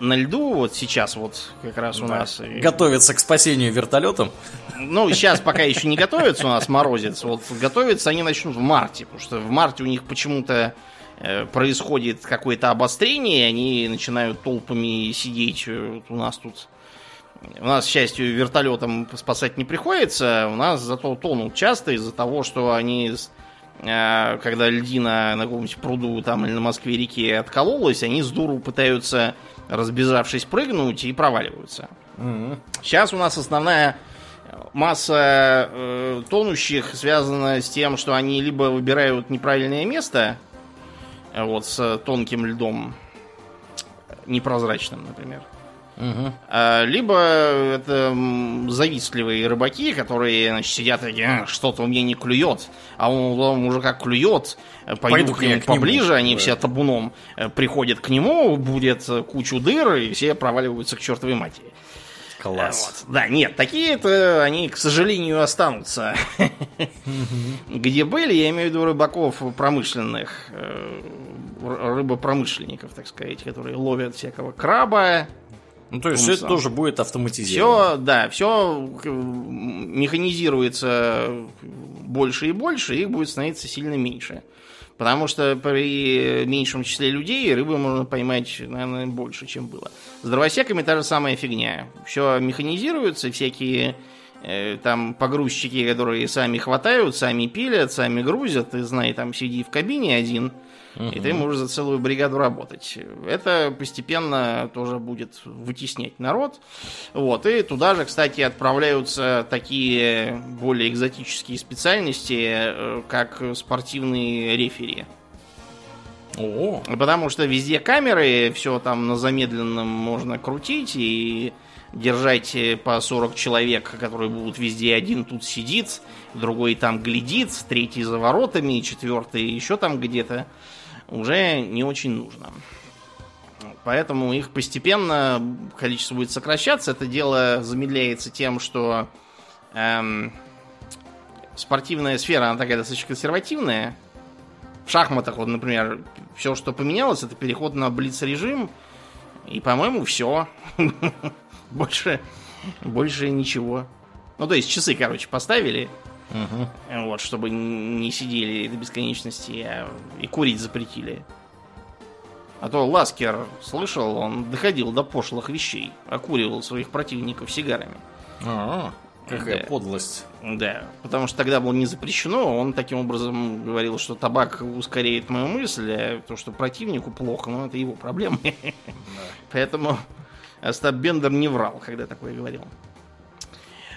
на льду. Вот сейчас вот как раз у нас... Готовятся к спасению вертолетом. Ну, сейчас пока еще не готовятся у нас морозец. Вот готовятся они начнут в марте, потому что в марте у них почему-то э, происходит какое-то обострение, они начинают толпами сидеть э, у нас тут у нас, к счастью, вертолетом спасать не приходится. У нас зато тонут часто из-за того, что они, э, когда льдина на каком-нибудь пруду там или на Москве-реке откололась, они с дуру пытаются, разбежавшись, прыгнуть и проваливаются. Mm-hmm. Сейчас у нас основная масса э, тонущих связана с тем, что они либо выбирают неправильное место, э, вот с тонким льдом, непрозрачным, например, Угу. Либо это завистливые рыбаки, которые значит, сидят и что-то у меня не клюет, а он уже как клюет, пойду, пойду к нему к поближе, нему. они да. все табуном э, приходят к нему, будет кучу дыр, и все проваливаются к чертовой матери. Класс. Вот. Да, нет, такие-то они, к сожалению, останутся. Где были, я имею в виду рыбаков промышленных, э, рыбопромышленников, так сказать, которые ловят всякого краба, ну, то есть все это тоже будет автоматизировано. Все, да, все механизируется больше и больше, и их будет становиться сильно меньше. Потому что при меньшем числе людей рыбы можно поймать, наверное, больше, чем было. С дровосеками та же самая фигня. Все механизируется, всякие Э, там погрузчики, которые сами хватают, сами пилят, сами грузят. Ты знай, там сиди в кабине один, угу. и ты можешь за целую бригаду работать. Это постепенно тоже будет вытеснять народ. Вот. И туда же, кстати, отправляются такие более экзотические специальности, э, как спортивные рефери. О. Потому что везде камеры, все там на замедленном можно крутить, и держать по 40 человек, которые будут везде. Один тут сидит, другой там глядит, третий за воротами, четвертый еще там где-то. Уже не очень нужно. Поэтому их постепенно количество будет сокращаться. Это дело замедляется тем, что эм, спортивная сфера, она такая достаточно консервативная. В шахматах, вот, например, все, что поменялось, это переход на блиц-режим. И, по-моему, все. [LAUGHS] Больше, больше ничего. Ну, то есть часы, короче, поставили. Угу. Вот, чтобы не сидели до бесконечности, а и курить запретили. А то Ласкер слышал, он доходил до пошлых вещей, окуривал своих противников сигарами. А, какая да. подлость. Да, потому что тогда было не запрещено, он таким образом говорил, что табак ускоряет мою мысль, а то, что противнику плохо, ну это его проблемы. Да. [LAUGHS] Поэтому Остап Бендер не врал, когда такое говорил.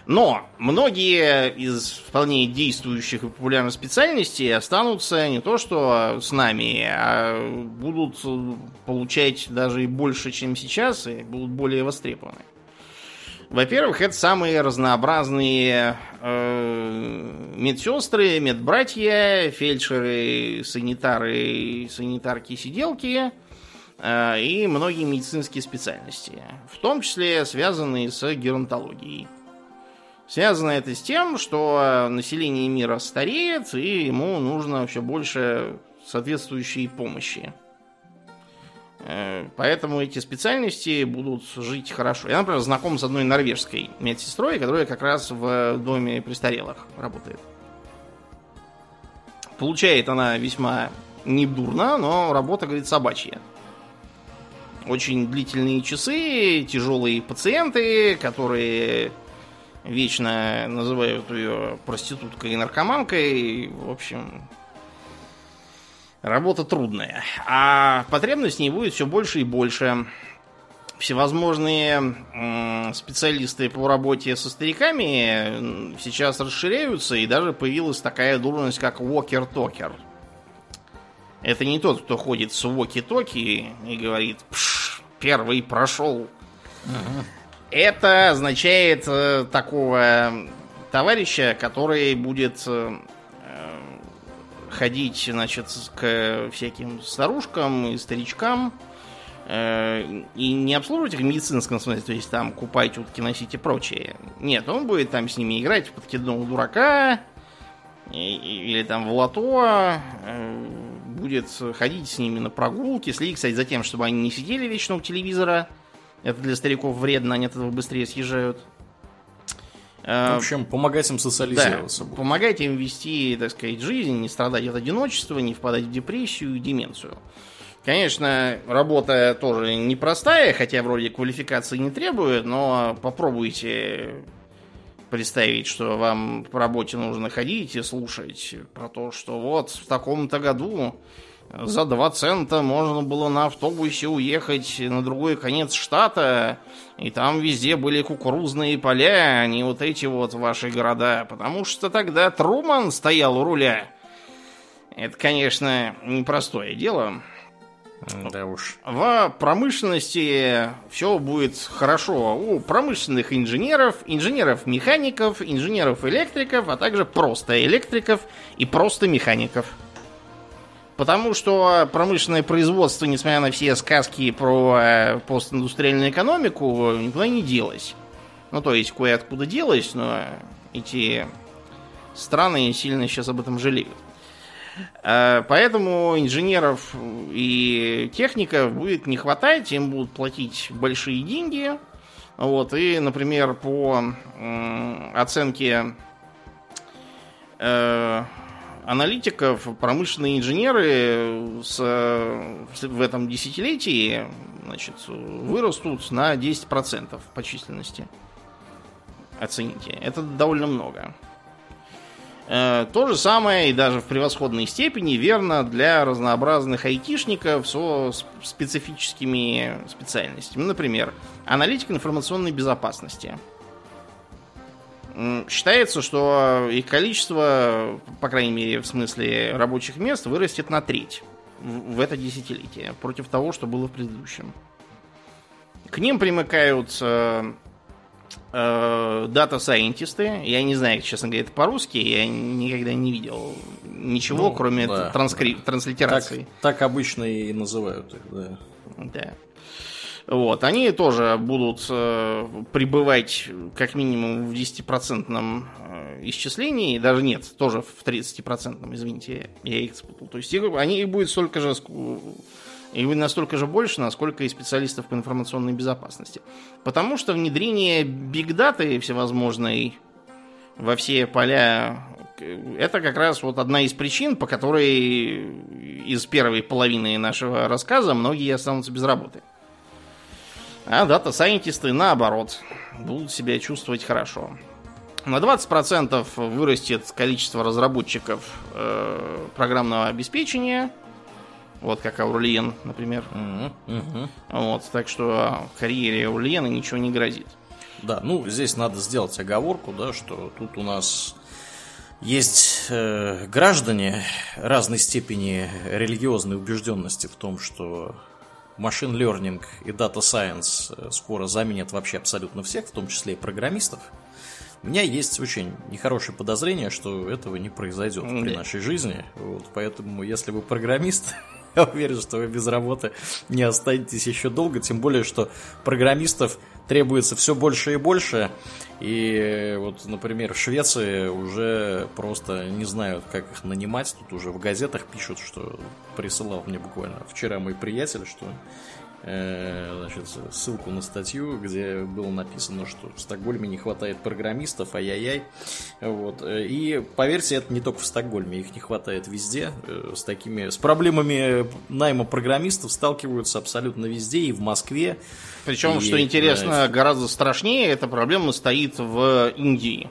Но многие из вполне действующих и популярных специальностей останутся не то что с нами, а будут получать даже и больше, чем сейчас, и будут более востребованы. Во-первых, это самые разнообразные э, медсестры, медбратья, фельдшеры, санитары, санитарки-сиделки – Э, и многие медицинские специальности, в том числе связанные с геронтологией. Связано это с тем, что население мира стареет, и ему нужно все больше соответствующей помощи. Э, поэтому эти специальности будут жить хорошо. Я, например, знаком с одной норвежской медсестрой, которая как раз в доме престарелых работает. Получает она весьма недурно, но работа, говорит, собачья очень длительные часы, тяжелые пациенты, которые вечно называют ее проституткой и наркоманкой. В общем, работа трудная. А потребность в ней будет все больше и больше. Всевозможные специалисты по работе со стариками сейчас расширяются, и даже появилась такая должность, как walker-токер. Это не тот, кто ходит с воки-токи и говорит Пш, первый прошел. Ага. Это означает э, такого товарища, который будет э, ходить, значит, к всяким старушкам и старичкам э, и не обслуживать их в медицинском смысле, то есть там купать, утки носить и прочее. Нет, он будет там с ними играть в подкидного дурака или там в лото, э, будет ходить с ними на прогулки, следить, кстати, за тем, чтобы они не сидели вечно у телевизора. Это для стариков вредно, они от этого быстрее съезжают. Э, в общем, помогать им социализироваться. Да, помогать им вести, так сказать, жизнь, не страдать от одиночества, не впадать в депрессию и деменцию. Конечно, работа тоже непростая, хотя вроде квалификации не требует, но попробуйте представить, что вам по работе нужно ходить и слушать про то, что вот в таком-то году за 2 цента можно было на автобусе уехать на другой конец штата, и там везде были кукурузные поля, а не вот эти вот ваши города, потому что тогда Труман стоял у руля. Это, конечно, непростое дело. Да уж. В промышленности все будет хорошо. У промышленных инженеров, инженеров-механиков, инженеров-электриков, а также просто электриков и просто механиков. Потому что промышленное производство, несмотря на все сказки про э, постиндустриальную экономику, никуда не делось. Ну, то есть, кое-откуда делось, но эти страны сильно сейчас об этом жалеют. Э, поэтому инженеров и техников будет не хватать, им будут платить большие деньги. Вот, и, например, по оценке э, аналитиков, промышленные инженеры с, в этом десятилетии значит, вырастут на 10% по численности. оцените. Это довольно много. Э, то же самое и даже в превосходной степени верно для разнообразных айтишников со специфическими специальностями. Например, аналитик информационной безопасности. Считается, что их количество, по крайней мере, в смысле рабочих мест, вырастет на треть в это десятилетие против того, что было в предыдущем. К ним примыкают э, Э, дата-сайентисты. Я не знаю, честно говоря, это по-русски. Я никогда не видел ничего, ну, кроме да, транскри... транслитерации. Так, так обычно и называют их, да. Да. Вот, они тоже будут э, пребывать как минимум в 10% э, исчислении, даже нет, тоже в 30%, извините, я их спутал. То есть их, они их будет столько же и настолько же больше, насколько и специалистов по информационной безопасности. Потому что внедрение бигдаты всевозможной во все поля это как раз вот одна из причин, по которой из первой половины нашего рассказа многие останутся без работы. А дата-сайентисты, наоборот, будут себя чувствовать хорошо. На 20% вырастет количество разработчиков э, программного обеспечения – вот как Аурлиен, например. Угу. Вот, так что карьере Аурлиена ничего не грозит. Да, ну здесь надо сделать оговорку, да, что тут у нас есть э, граждане разной степени религиозной убежденности в том, что машин learning и data science э, скоро заменят вообще абсолютно всех, в том числе и программистов. У меня есть очень нехорошее подозрение, что этого не произойдет mm при нашей жизни. Вот, поэтому, если вы программист, [LAUGHS] Я уверен, что вы без работы не останетесь еще долго, тем более, что программистов требуется все больше и больше. И вот, например, в Швеции уже просто не знают, как их нанимать. Тут уже в газетах пишут, что присылал мне буквально вчера мой приятель, что значит, ссылку на статью, где было написано, что в Стокгольме не хватает программистов, ай-яй-яй. Вот. И поверьте, это не только в Стокгольме, их не хватает везде. Э, с такими, с проблемами найма программистов сталкиваются абсолютно везде, и в Москве. Причем, и, что интересно, знаете, гораздо страшнее эта проблема стоит в Индии.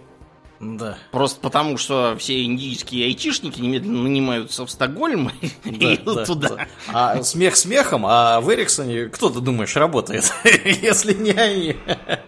Да. Просто потому, что все индийские айтишники немедленно нанимаются в Стокгольм [LAUGHS] да, и да, туда. Да. А смех смехом, а в Эриксоне кто ты думаешь работает, [LAUGHS] если не они?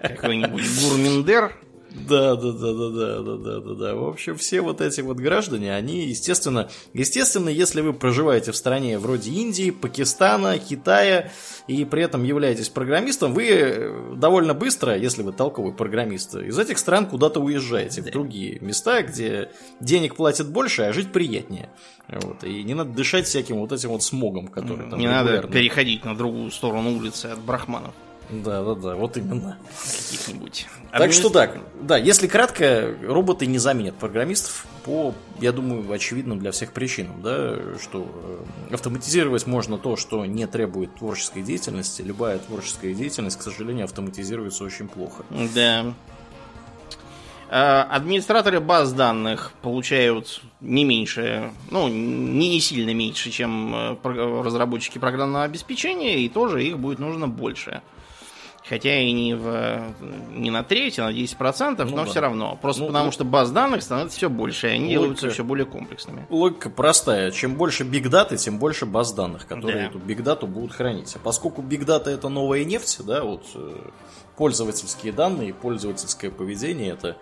Какой-нибудь Гурминдер. Да, да, да, да, да, да, да, да, да. В общем, все вот эти вот граждане, они, естественно, естественно, если вы проживаете в стране вроде Индии, Пакистана, Китая, и при этом являетесь программистом, вы э, довольно быстро, если вы толковый программист, из этих стран куда-то уезжаете да. в другие места, где денег платят больше, а жить приятнее. Вот. И не надо дышать всяким вот этим вот смогом, который там Не регулярно. надо переходить на другую сторону улицы от брахманов. Да, да, да, вот именно. Каких-нибудь. Так что так, да, если кратко, роботы не заменят программистов по, я думаю, очевидным для всех причинам, да, что э, автоматизировать можно то, что не требует творческой деятельности. Любая творческая деятельность, к сожалению, автоматизируется очень плохо. Да. Э, администраторы баз данных получают не меньше, ну, не сильно меньше, чем э, разработчики программного обеспечения, и тоже их будет нужно больше. Хотя и не, в, не на треть, а на 10%, ну, но да. все равно. Просто ну, потому ну, что баз данных становится все больше, и они логика, делаются все более комплексными. Логика простая. Чем больше бигдаты, тем больше баз данных, которые да. эту бигдату будут хранить. А поскольку бигдата это новая нефть, да, вот э, пользовательские данные, пользовательское поведение это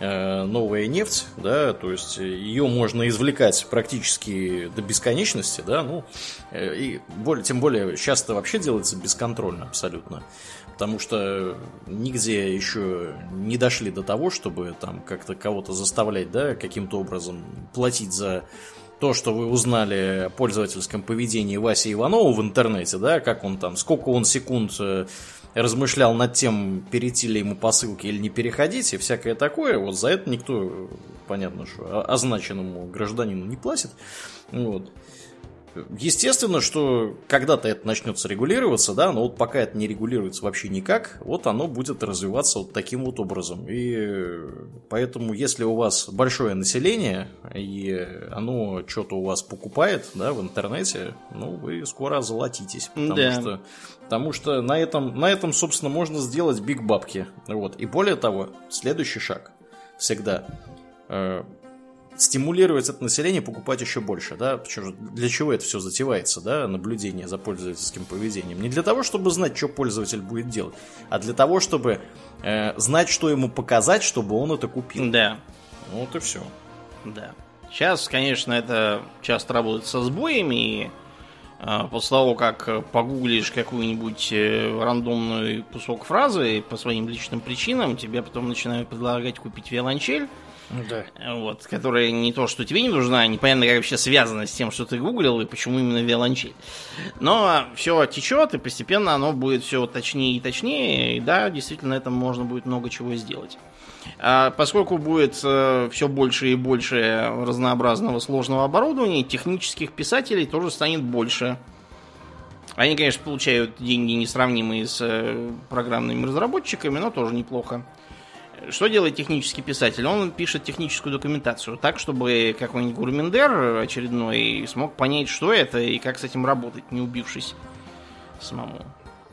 новая нефть, да, то есть ее можно извлекать практически до бесконечности, да, ну, э, и более, тем более сейчас это вообще делается бесконтрольно абсолютно потому что нигде еще не дошли до того, чтобы там как-то кого-то заставлять, да, каким-то образом платить за то, что вы узнали о пользовательском поведении Васи Иванова в интернете, да, как он там, сколько он секунд э, размышлял над тем, перейти ли ему по ссылке или не переходить, и всякое такое, вот за это никто, понятно, что означенному гражданину не платит, вот. Естественно, что когда-то это начнется регулироваться, да, но вот пока это не регулируется вообще никак, вот оно будет развиваться вот таким вот образом. И поэтому, если у вас большое население, и оно что-то у вас покупает, да, в интернете, ну, вы скоро озолотитесь. Потому да. что Потому что на этом, на этом, собственно, можно сделать биг бабки. Вот. И более того, следующий шаг всегда э, стимулировать это население покупать еще больше, да, для чего это все затевается, да, наблюдение за пользовательским поведением. Не для того, чтобы знать, что пользователь будет делать, а для того, чтобы э, знать, что ему показать, чтобы он это купил. Да. Вот и все. Да. Сейчас, конечно, это часто работает со сбоями, и э, после того, как погуглишь какую-нибудь э, рандомную кусок фразы по своим личным причинам, тебе потом начинают предлагать купить виолончель, да. Вот, которая не то, что тебе не нужна, непонятно, как вообще связана с тем, что ты гуглил, и почему именно виолончель. Но все течет, и постепенно оно будет все точнее и точнее, и да, действительно, на этом можно будет много чего сделать. А поскольку будет э, все больше и больше разнообразного сложного оборудования, технических писателей тоже станет больше. Они, конечно, получают деньги несравнимые с э, программными разработчиками, но тоже неплохо. Что делает технический писатель? Он пишет техническую документацию так, чтобы какой-нибудь гурмендер очередной смог понять, что это и как с этим работать, не убившись самому.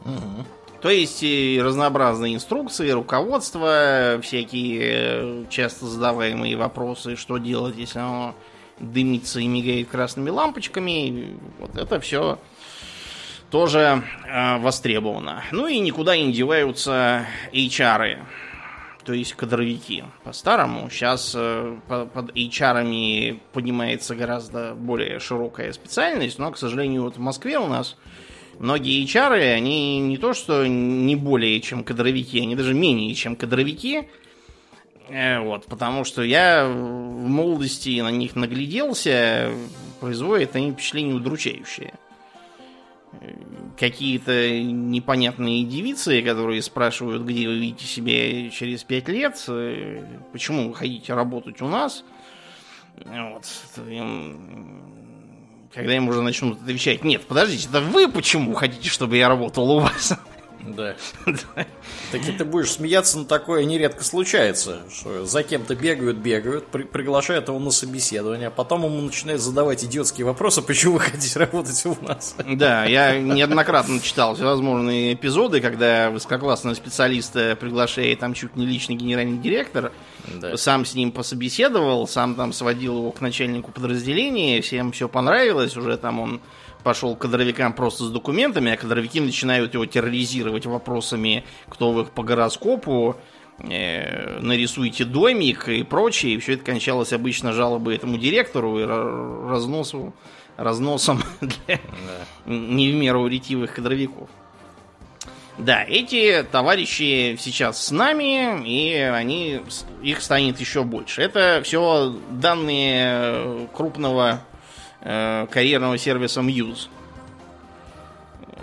Угу. То есть разнообразные инструкции, руководство, всякие э, часто задаваемые вопросы, что делать, если оно дымится и мигает красными лампочками. Вот это все тоже э, востребовано. Ну и никуда не деваются HR. -ы то есть кадровики. По-старому сейчас э, под HR поднимается гораздо более широкая специальность, но, к сожалению, вот в Москве у нас многие HR, они не то что не более чем кадровики, они даже менее чем кадровики. Э, вот, потому что я в молодости на них нагляделся, производят они впечатление удручающее какие-то непонятные девицы, которые спрашивают, где вы видите себя через пять лет, э, почему вы хотите работать у нас. Вот. Когда им уже начнут отвечать, нет, подождите, это вы почему хотите, чтобы я работал у вас? Да. [LAUGHS] Так и ты будешь смеяться, но такое нередко случается, что за кем-то бегают, бегают, при приглашают его на собеседование, а потом ему начинают задавать идиотские вопросы, почему вы хотите работать у нас. Да, я неоднократно читал всевозможные эпизоды, когда высококлассного специалиста приглашает там чуть не личный генеральный директор, да. сам с ним пособеседовал, сам там сводил его к начальнику подразделения, всем все понравилось, уже там он пошел к кадровикам просто с документами, а кадровики начинают его терроризировать вопросами, кто вы по гороскопу, э, нарисуйте домик и прочее. И все это кончалось обычно жалобой этому директору и разносу, разносом [LAUGHS] для не в меру ретивых кадровиков. Да, эти товарищи сейчас с нами, и они, их станет еще больше. Это все данные крупного э, карьерного сервиса Muse.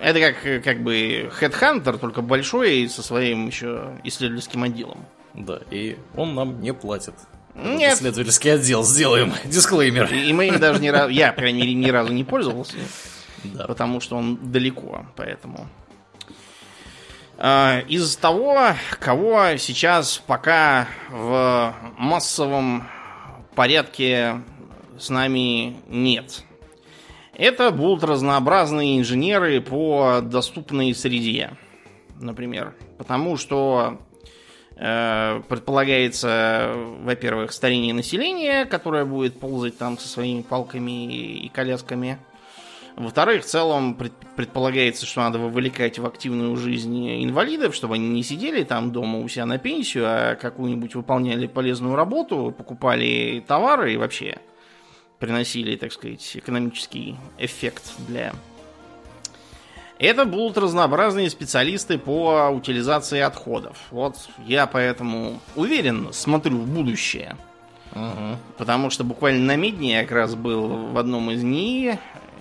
Это как, как бы Headhunter, только большой и со своим еще исследовательским отделом. Да, и он нам не платит. Нет. Исследовательский отдел сделаем. [LAUGHS] Дисклеймер. И, и мы им даже ни разу, я, по крайней мере, ни разу не пользовался. Да. Потому что он далеко, поэтому. А, из того, кого сейчас пока в массовом порядке с нами нет. Это будут разнообразные инженеры по доступной среде, например. Потому что э, предполагается, во-первых, старение населения, которое будет ползать там со своими палками и колясками. Во-вторых, в целом предполагается, что надо вовлекать в активную жизнь инвалидов, чтобы они не сидели там дома у себя на пенсию, а какую-нибудь выполняли полезную работу, покупали товары и вообще приносили, так сказать, экономический эффект для... Это будут разнообразные специалисты по утилизации отходов. Вот я поэтому уверен, смотрю в будущее. Угу. Потому что буквально на Медне я как раз был в одном из НИИ,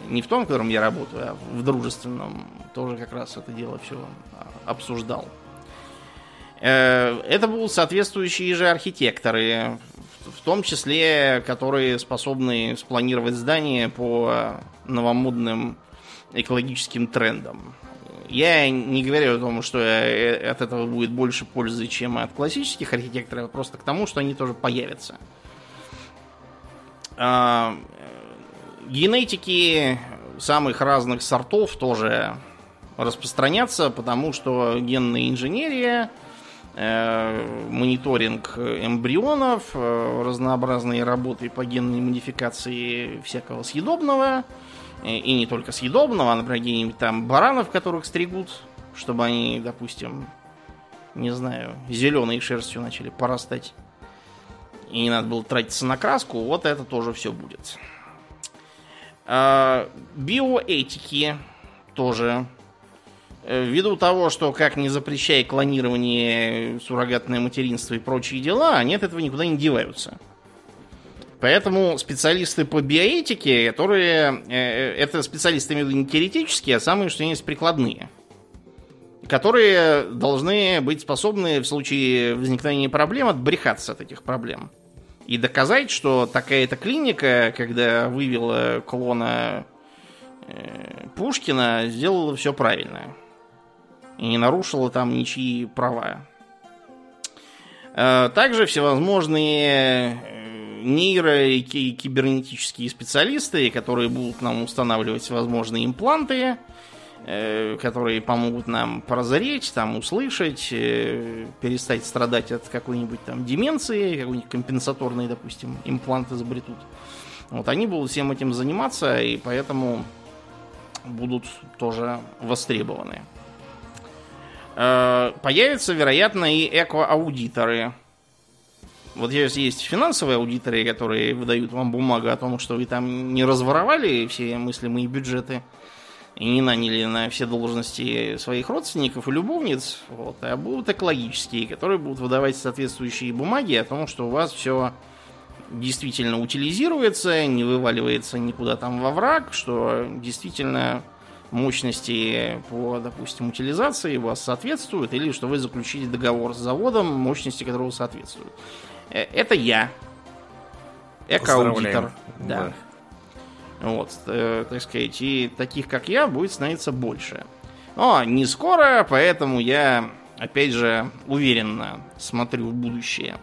не в том, в котором я работаю, а в дружественном, тоже как раз это дело все обсуждал. Э, это будут соответствующие же архитекторы, в том числе, которые способны спланировать здания по новомодным экологическим трендам. Я не говорю о том, что э, от этого будет больше пользы, чем от классических архитекторов, просто к тому, что они тоже появятся. А, генетики самых разных сортов тоже распространятся, потому что генная инженерия, э, мониторинг эмбрионов, э, разнообразные работы по генной модификации всякого съедобного, и не только съедобного, а, например, где-нибудь там баранов, которых стригут, чтобы они, допустим, не знаю, зеленой шерстью начали порастать. И не надо было тратиться на краску, вот это тоже все будет. Биоэтики тоже. Э, ввиду того, что как не запрещая клонирование, суррогатное материнство и прочие дела, они от этого никуда не деваются. Поэтому специалисты по биоэтике, которые... Э, это специалисты, имею в виду, не теоретические, а самые, что есть, прикладные. Которые должны быть способны в случае возникновения проблем отбрехаться от этих проблем и доказать, что такая-то клиника, когда вывела клона э, Пушкина, сделала все правильно. И не нарушила там ничьи права. Э, также всевозможные э, нейро- и кибернетические специалисты, которые будут нам устанавливать возможные импланты, Э, которые помогут нам прозреть, там услышать, перестать страдать от какой-нибудь там деменции, какой-нибудь компенсаторный, допустим, имплант изобретут. Вот они будут всем этим заниматься, и поэтому будут тоже востребованы. Э, появятся, вероятно, и эко-аудиторы. Вот есть финансовые аудиторы, которые выдают вам бумагу о том, что вы там не разворовали все мыслимые бюджеты – и не наняли на все должности своих родственников и любовниц, вот, а будут экологические, которые будут выдавать соответствующие бумаги о том, что у вас все действительно утилизируется, не вываливается никуда там во враг, что действительно мощности по, допустим, утилизации вас соответствуют, или что вы заключили договор с заводом, мощности которого соответствуют. Э, это я. Экоаудитор. Да. да. Вот, э, так сказать, и таких, как я, будет становиться больше. Но не скоро, поэтому я, опять же, уверенно смотрю в будущее.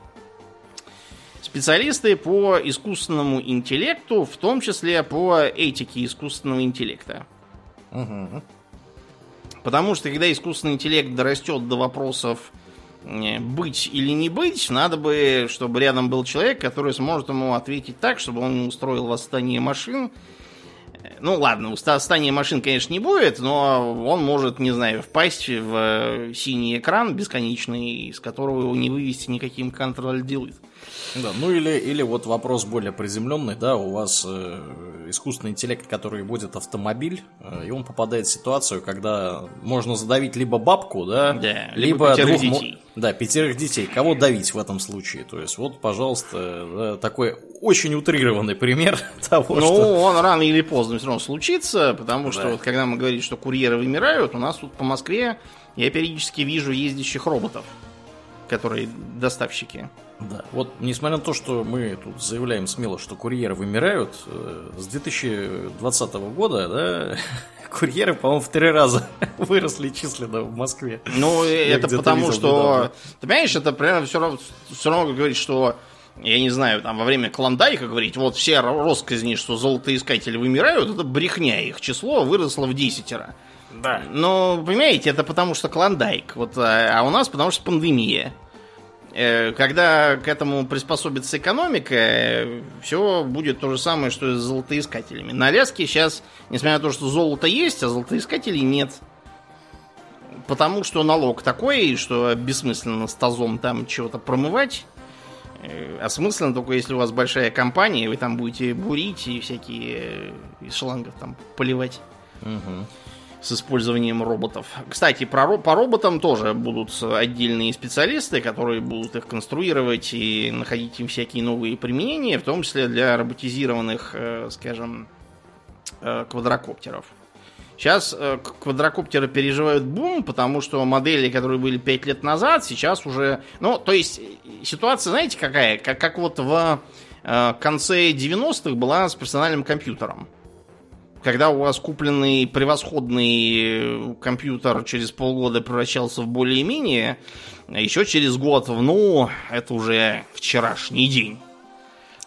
Специалисты по искусственному интеллекту, в том числе по этике искусственного интеллекта. Угу. Потому что когда искусственный интеллект дорастет до вопросов быть или не быть, надо бы, чтобы рядом был человек, который сможет ему ответить так, чтобы он не устроил восстание машин ну ладно, устание машин, конечно, не будет, но он может, не знаю, впасть в э, синий экран бесконечный, из которого его не вывести никаким Ctrl-Delete. Да, ну или, или вот вопрос более приземленный, да, у вас э, искусственный интеллект, который будет автомобиль, э, и он попадает в ситуацию, когда можно задавить либо бабку, да, да либо, либо двух, детей. Да, пятерых детей. Кого давить в этом случае? То есть, вот, пожалуйста, да, такой очень утрированный пример [LAUGHS] того, ну, что... Ну, он рано или поздно все равно случится, потому да. что вот когда мы говорим, что курьеры вымирают, у нас тут по Москве я периодически вижу ездящих роботов, которые доставщики. Да, вот несмотря на то, что мы тут заявляем смело, что курьеры вымирают, э, с 2020 года, да, [LAUGHS] курьеры, по-моему, в три раза [LAUGHS] выросли численно в Москве. Ну, [LAUGHS] Я это потому, что... Недавно. Ты понимаешь, это примерно все равно, все равно говорить, что я не знаю, там во время Клондайка говорить, вот все россказни, что золотоискатели вымирают, это брехня, их число выросло в десятеро. Да. Но, понимаете, это потому что Клондайк, вот, а, а у нас потому что пандемия. Э, когда к этому приспособится экономика, все будет то же самое, что и с золотоискателями. На Аляске сейчас, несмотря на то, что золото есть, а золотоискателей нет. Потому что налог такой, что бессмысленно с тазом там чего-то промывать. Э, осмысленно только если у вас большая компания, вы там будете бурить и всякие э, из шлангов там поливать. Угу с использованием роботов. Кстати, про, по роботам тоже будут отдельные специалисты, которые будут их конструировать и находить им всякие новые применения, в том числе для роботизированных, э, скажем, э, квадрокоптеров. Сейчас э, квадрокоптеры переживают бум, потому что модели, которые были 5 лет назад, сейчас уже... Ну, то есть, ситуация, знаете, какая? Как, как вот в конце 90-х была с персональным компьютером. Когда у вас купленный превосходный компьютер через полгода превращался в более-менее, а еще через год, ну, это уже вчерашний день.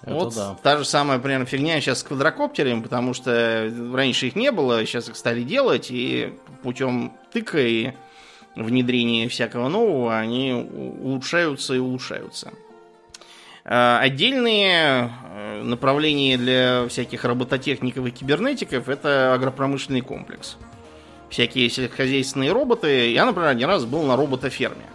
Это вот да. та же самая примерно фигня сейчас с квадрокоптерами, потому что раньше их не было, сейчас их стали делать, и путем тыка и внедрения всякого нового они улучшаются и улучшаются. А, отдельные направления для всяких робототехников и кибернетиков это агропромышленный комплекс. Всякие сельскохозяйственные роботы. Я, например, один раз был на роботоферме.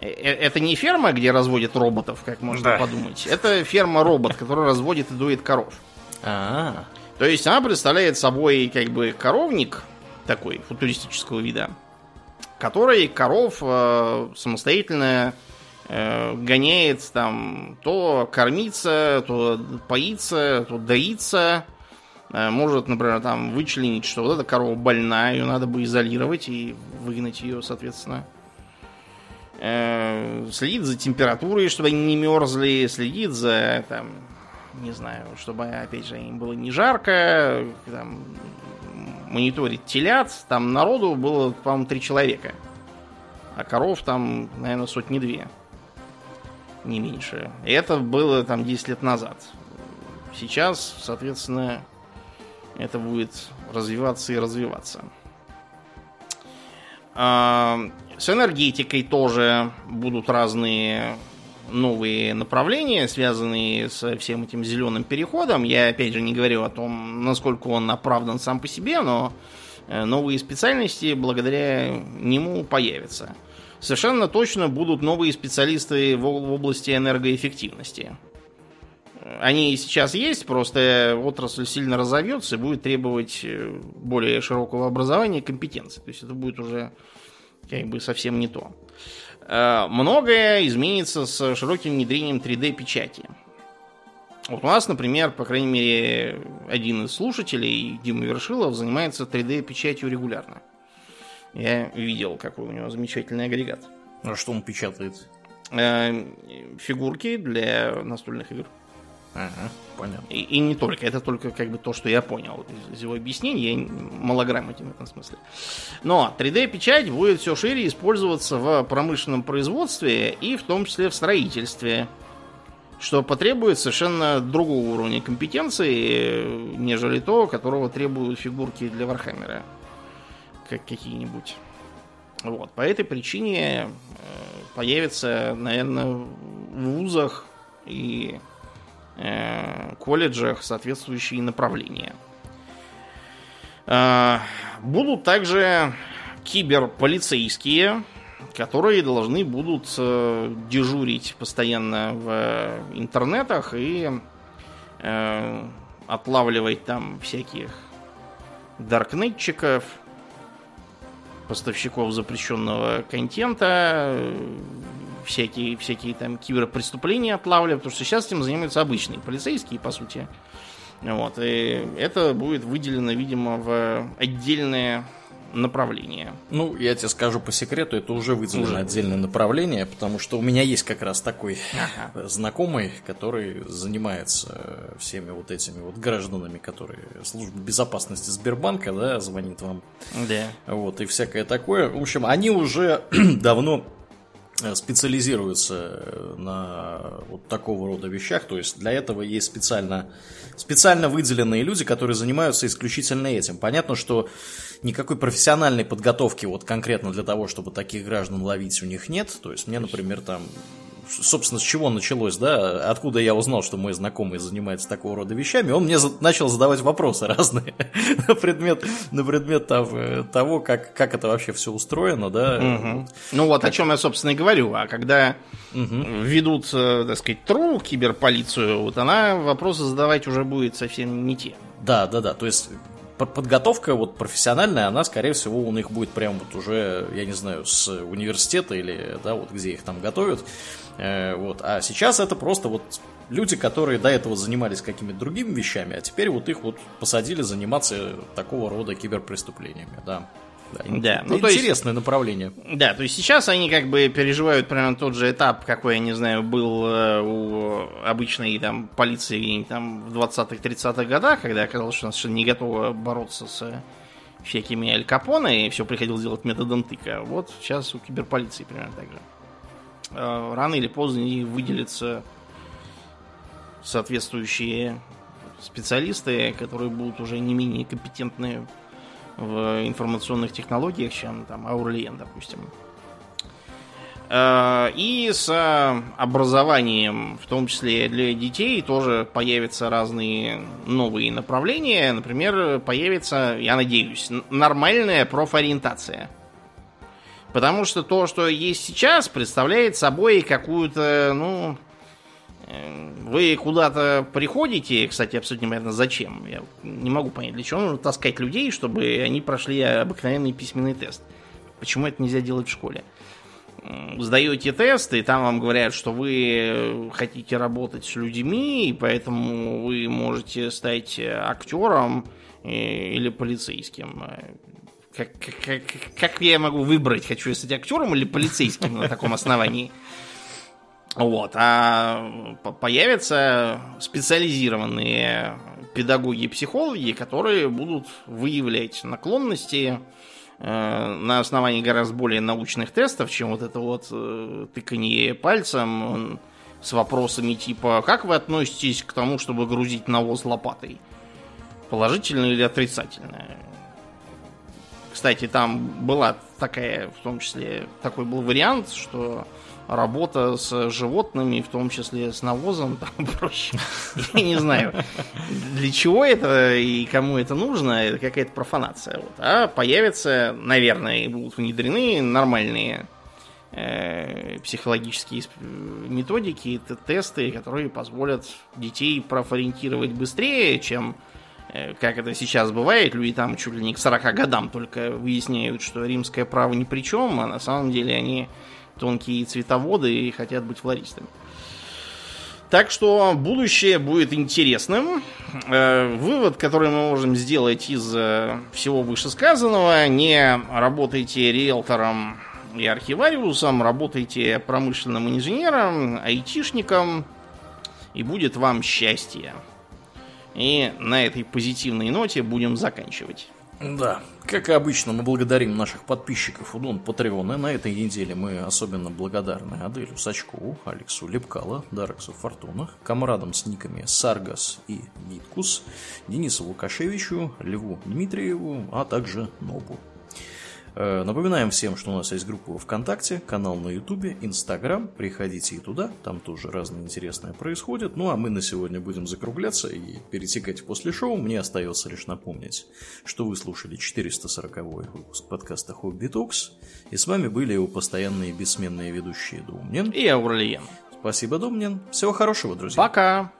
Э, э, это не ферма, где разводят роботов, как можно да. подумать. Это ферма-робот, [LAUGHS] который разводит и дует коров. А-а-а. То есть она представляет собой как бы коровник такой футуристического вида, который коров э, самостоятельно гоняет там то кормиться, то поиться, то доиться. Э, может, например, там вычленить, что вот эта корова больная, ее надо бы изолировать и выгнать ее, соответственно. Э, следит за температурой, чтобы они не мерзли, следит за, там, не знаю, чтобы, опять же, им было не жарко, там, мониторит телят, там народу было, по-моему, три человека. А коров там, наверное, сотни-две. Не меньше. Это было там 10 лет назад. Сейчас, соответственно, это будет развиваться и развиваться. А, с энергетикой тоже будут разные новые направления, связанные с всем этим зеленым переходом. Я, опять же, не говорю о том, насколько он оправдан сам по себе, но э, новые специальности благодаря нему появятся. Совершенно точно будут новые специалисты в области энергоэффективности. Они сейчас есть, просто отрасль сильно разовьется и будет требовать э, более широкого образования и компетенции. То есть это будет уже как бы совсем не то. Э, многое изменится с широким внедрением 3D-печати. Вот у нас, например, по крайней мере, один из слушателей, Дима Вершилов, занимается 3D-печатью регулярно. Я видел, какой у него замечательный агрегат. А что он печатает? Э, фигурки для настольных игр. Ага, понятно. И, и не только. Это только как бы то, что я понял из, из его объяснений. Я малограмотен в этом смысле. Но 3D-печать будет все шире использоваться в промышленном производстве и в том числе в строительстве. Что потребует совершенно другого уровня компетенции, нежели то, которого требуют фигурки для Warhammer а. Как какие-нибудь. Вот. По этой причине э, появится, наверное, в вузах и Э, колледжах соответствующие направления. Э, будут также киберполицейские, которые должны будут э, дежурить постоянно в интернетах и отлавливать там всяких даркнетчиков, поставщиков запрещенного контента, всякие, всякие там киберпреступления отлавливают, потому что сейчас этим занимаются обычные полицейские, по сути. Вот, и это будет выделено, видимо, в отдельное направление. Ну, я тебе скажу по секрету, это уже выделено уже. отдельное направление, потому что у меня есть как раз такой ага. знакомый, который занимается всеми вот этими вот гражданами, которые служба безопасности Сбербанка, да, звонит вам. Да. Вот, и всякое такое. В общем, они уже [CLEARS THROAT] давно специализируются на вот такого рода вещах. То есть для этого есть специально, специально выделенные люди, которые занимаются исключительно этим. Понятно, что никакой профессиональной подготовки вот конкретно для того, чтобы таких граждан ловить у них нет. То есть мне, например, там собственно, с чего началось, да, откуда я узнал, что мой знакомый занимается такого рода вещами, он мне за начал задавать вопросы [LAUGHS] разные на предмет, на предмет того, того как, как это вообще все устроено, да. Угу. Ну вот как... о чем я, собственно, и говорю. А когда угу. ведут, э, так сказать, тру киберполицию, вот она вопросы задавать уже будет совсем не те. Да, да, да. То есть подготовка вот профессиональная, она, скорее всего, у них будет прям вот уже, я не знаю, с университета или, да, вот где их там готовят. Э, вот. А сейчас это просто вот люди, которые до этого занимались какими-то другими вещами, а теперь вот их вот посадили заниматься такого рода киберпреступлениями, да. Да. Ну, то интересное есть, направление. Да, то есть сейчас они как бы переживают примерно тот же этап, какой, я не знаю, был э, у обычной там полиции там в 20-30-х годах, когда оказалось, что она совершенно не готова бороться с всякими Аль Капоне, и все приходилось делать методом тыка. Вот сейчас у киберполиции примерно так же. Э, рано или поздно и выделятся соответствующие специалисты, которые будут уже не менее компетентны в информационных технологиях, чем там Аурлиен, допустим. Э, и с образованием, в том числе для детей, тоже появятся разные новые направления. Например, появится, я надеюсь, нормальная профориентация. Потому что то, что есть сейчас, представляет собой какую-то, ну, э, вы куда-то приходите, кстати, абсолютно непонятно зачем. Я не могу понять, для чего нужно таскать людей, чтобы они прошли обыкновенный письменный тест. Почему это нельзя делать в школе? Сдаете тест, и там вам говорят, что вы хотите работать с людьми, и поэтому вы можете стать актером э, или полицейским как, как, как я могу выбрать, хочу я стать актером или полицейским на таком основании? Вот, а появятся специализированные педагоги-психологи, которые будут выявлять наклонности э, на основании гораздо более научных тестов, чем вот это вот э, тыканье пальцем с вопросами типа «Как вы относитесь к тому, чтобы грузить навоз лопатой?» Положительно или отрицательно? Кстати, там была такая, в том числе, такой был вариант, что работа с животными, в том числе с навозом, [LAUGHS] там проще. Я не знаю, для чего это и кому это нужно, это какая-то профанация. Вот. А появятся, наверное, будут внедрены нормальные э, психологические методики, тесты, которые позволят детей профориентировать быстрее, чем Э, как это сейчас бывает, люди там чуть ли не к 40 годам только выясняют, что римское право ни при чем, а на самом деле они тонкие цветоводы и хотят быть флористами. Так что будущее будет интересным. Э, вывод, который мы можем сделать из э, всего вышесказанного, не работайте риэлтором и архивариусом, работайте промышленным инженером, айтишником, и будет вам счастье. И на этой позитивной ноте будем заканчивать. Да, как и обычно, мы благодарим наших подписчиков у Дон Патреона. На этой неделе мы особенно благодарны Аделю Сачкову, Алексу Лепкало, Дарексу Фортунах, комрадам с никами Саргас и Виткус, Денису Лукашевичу, Льву Дмитриеву, а также Нобу. Э, напоминаем всем, что у нас есть группа ВКонтакте, канал на Ютубе, Инстаграм. Приходите и туда, там тоже разное интересное происходит. Ну а мы на сегодня будем закругляться и перетекать после шоу. Мне остается лишь напомнить, что вы слушали 440 выпуск подкаста Хобби Токс. И с вами были его постоянные бессменные ведущие Думнин и Аурлиен. Спасибо, Думнин. Всего хорошего, друзья. Пока.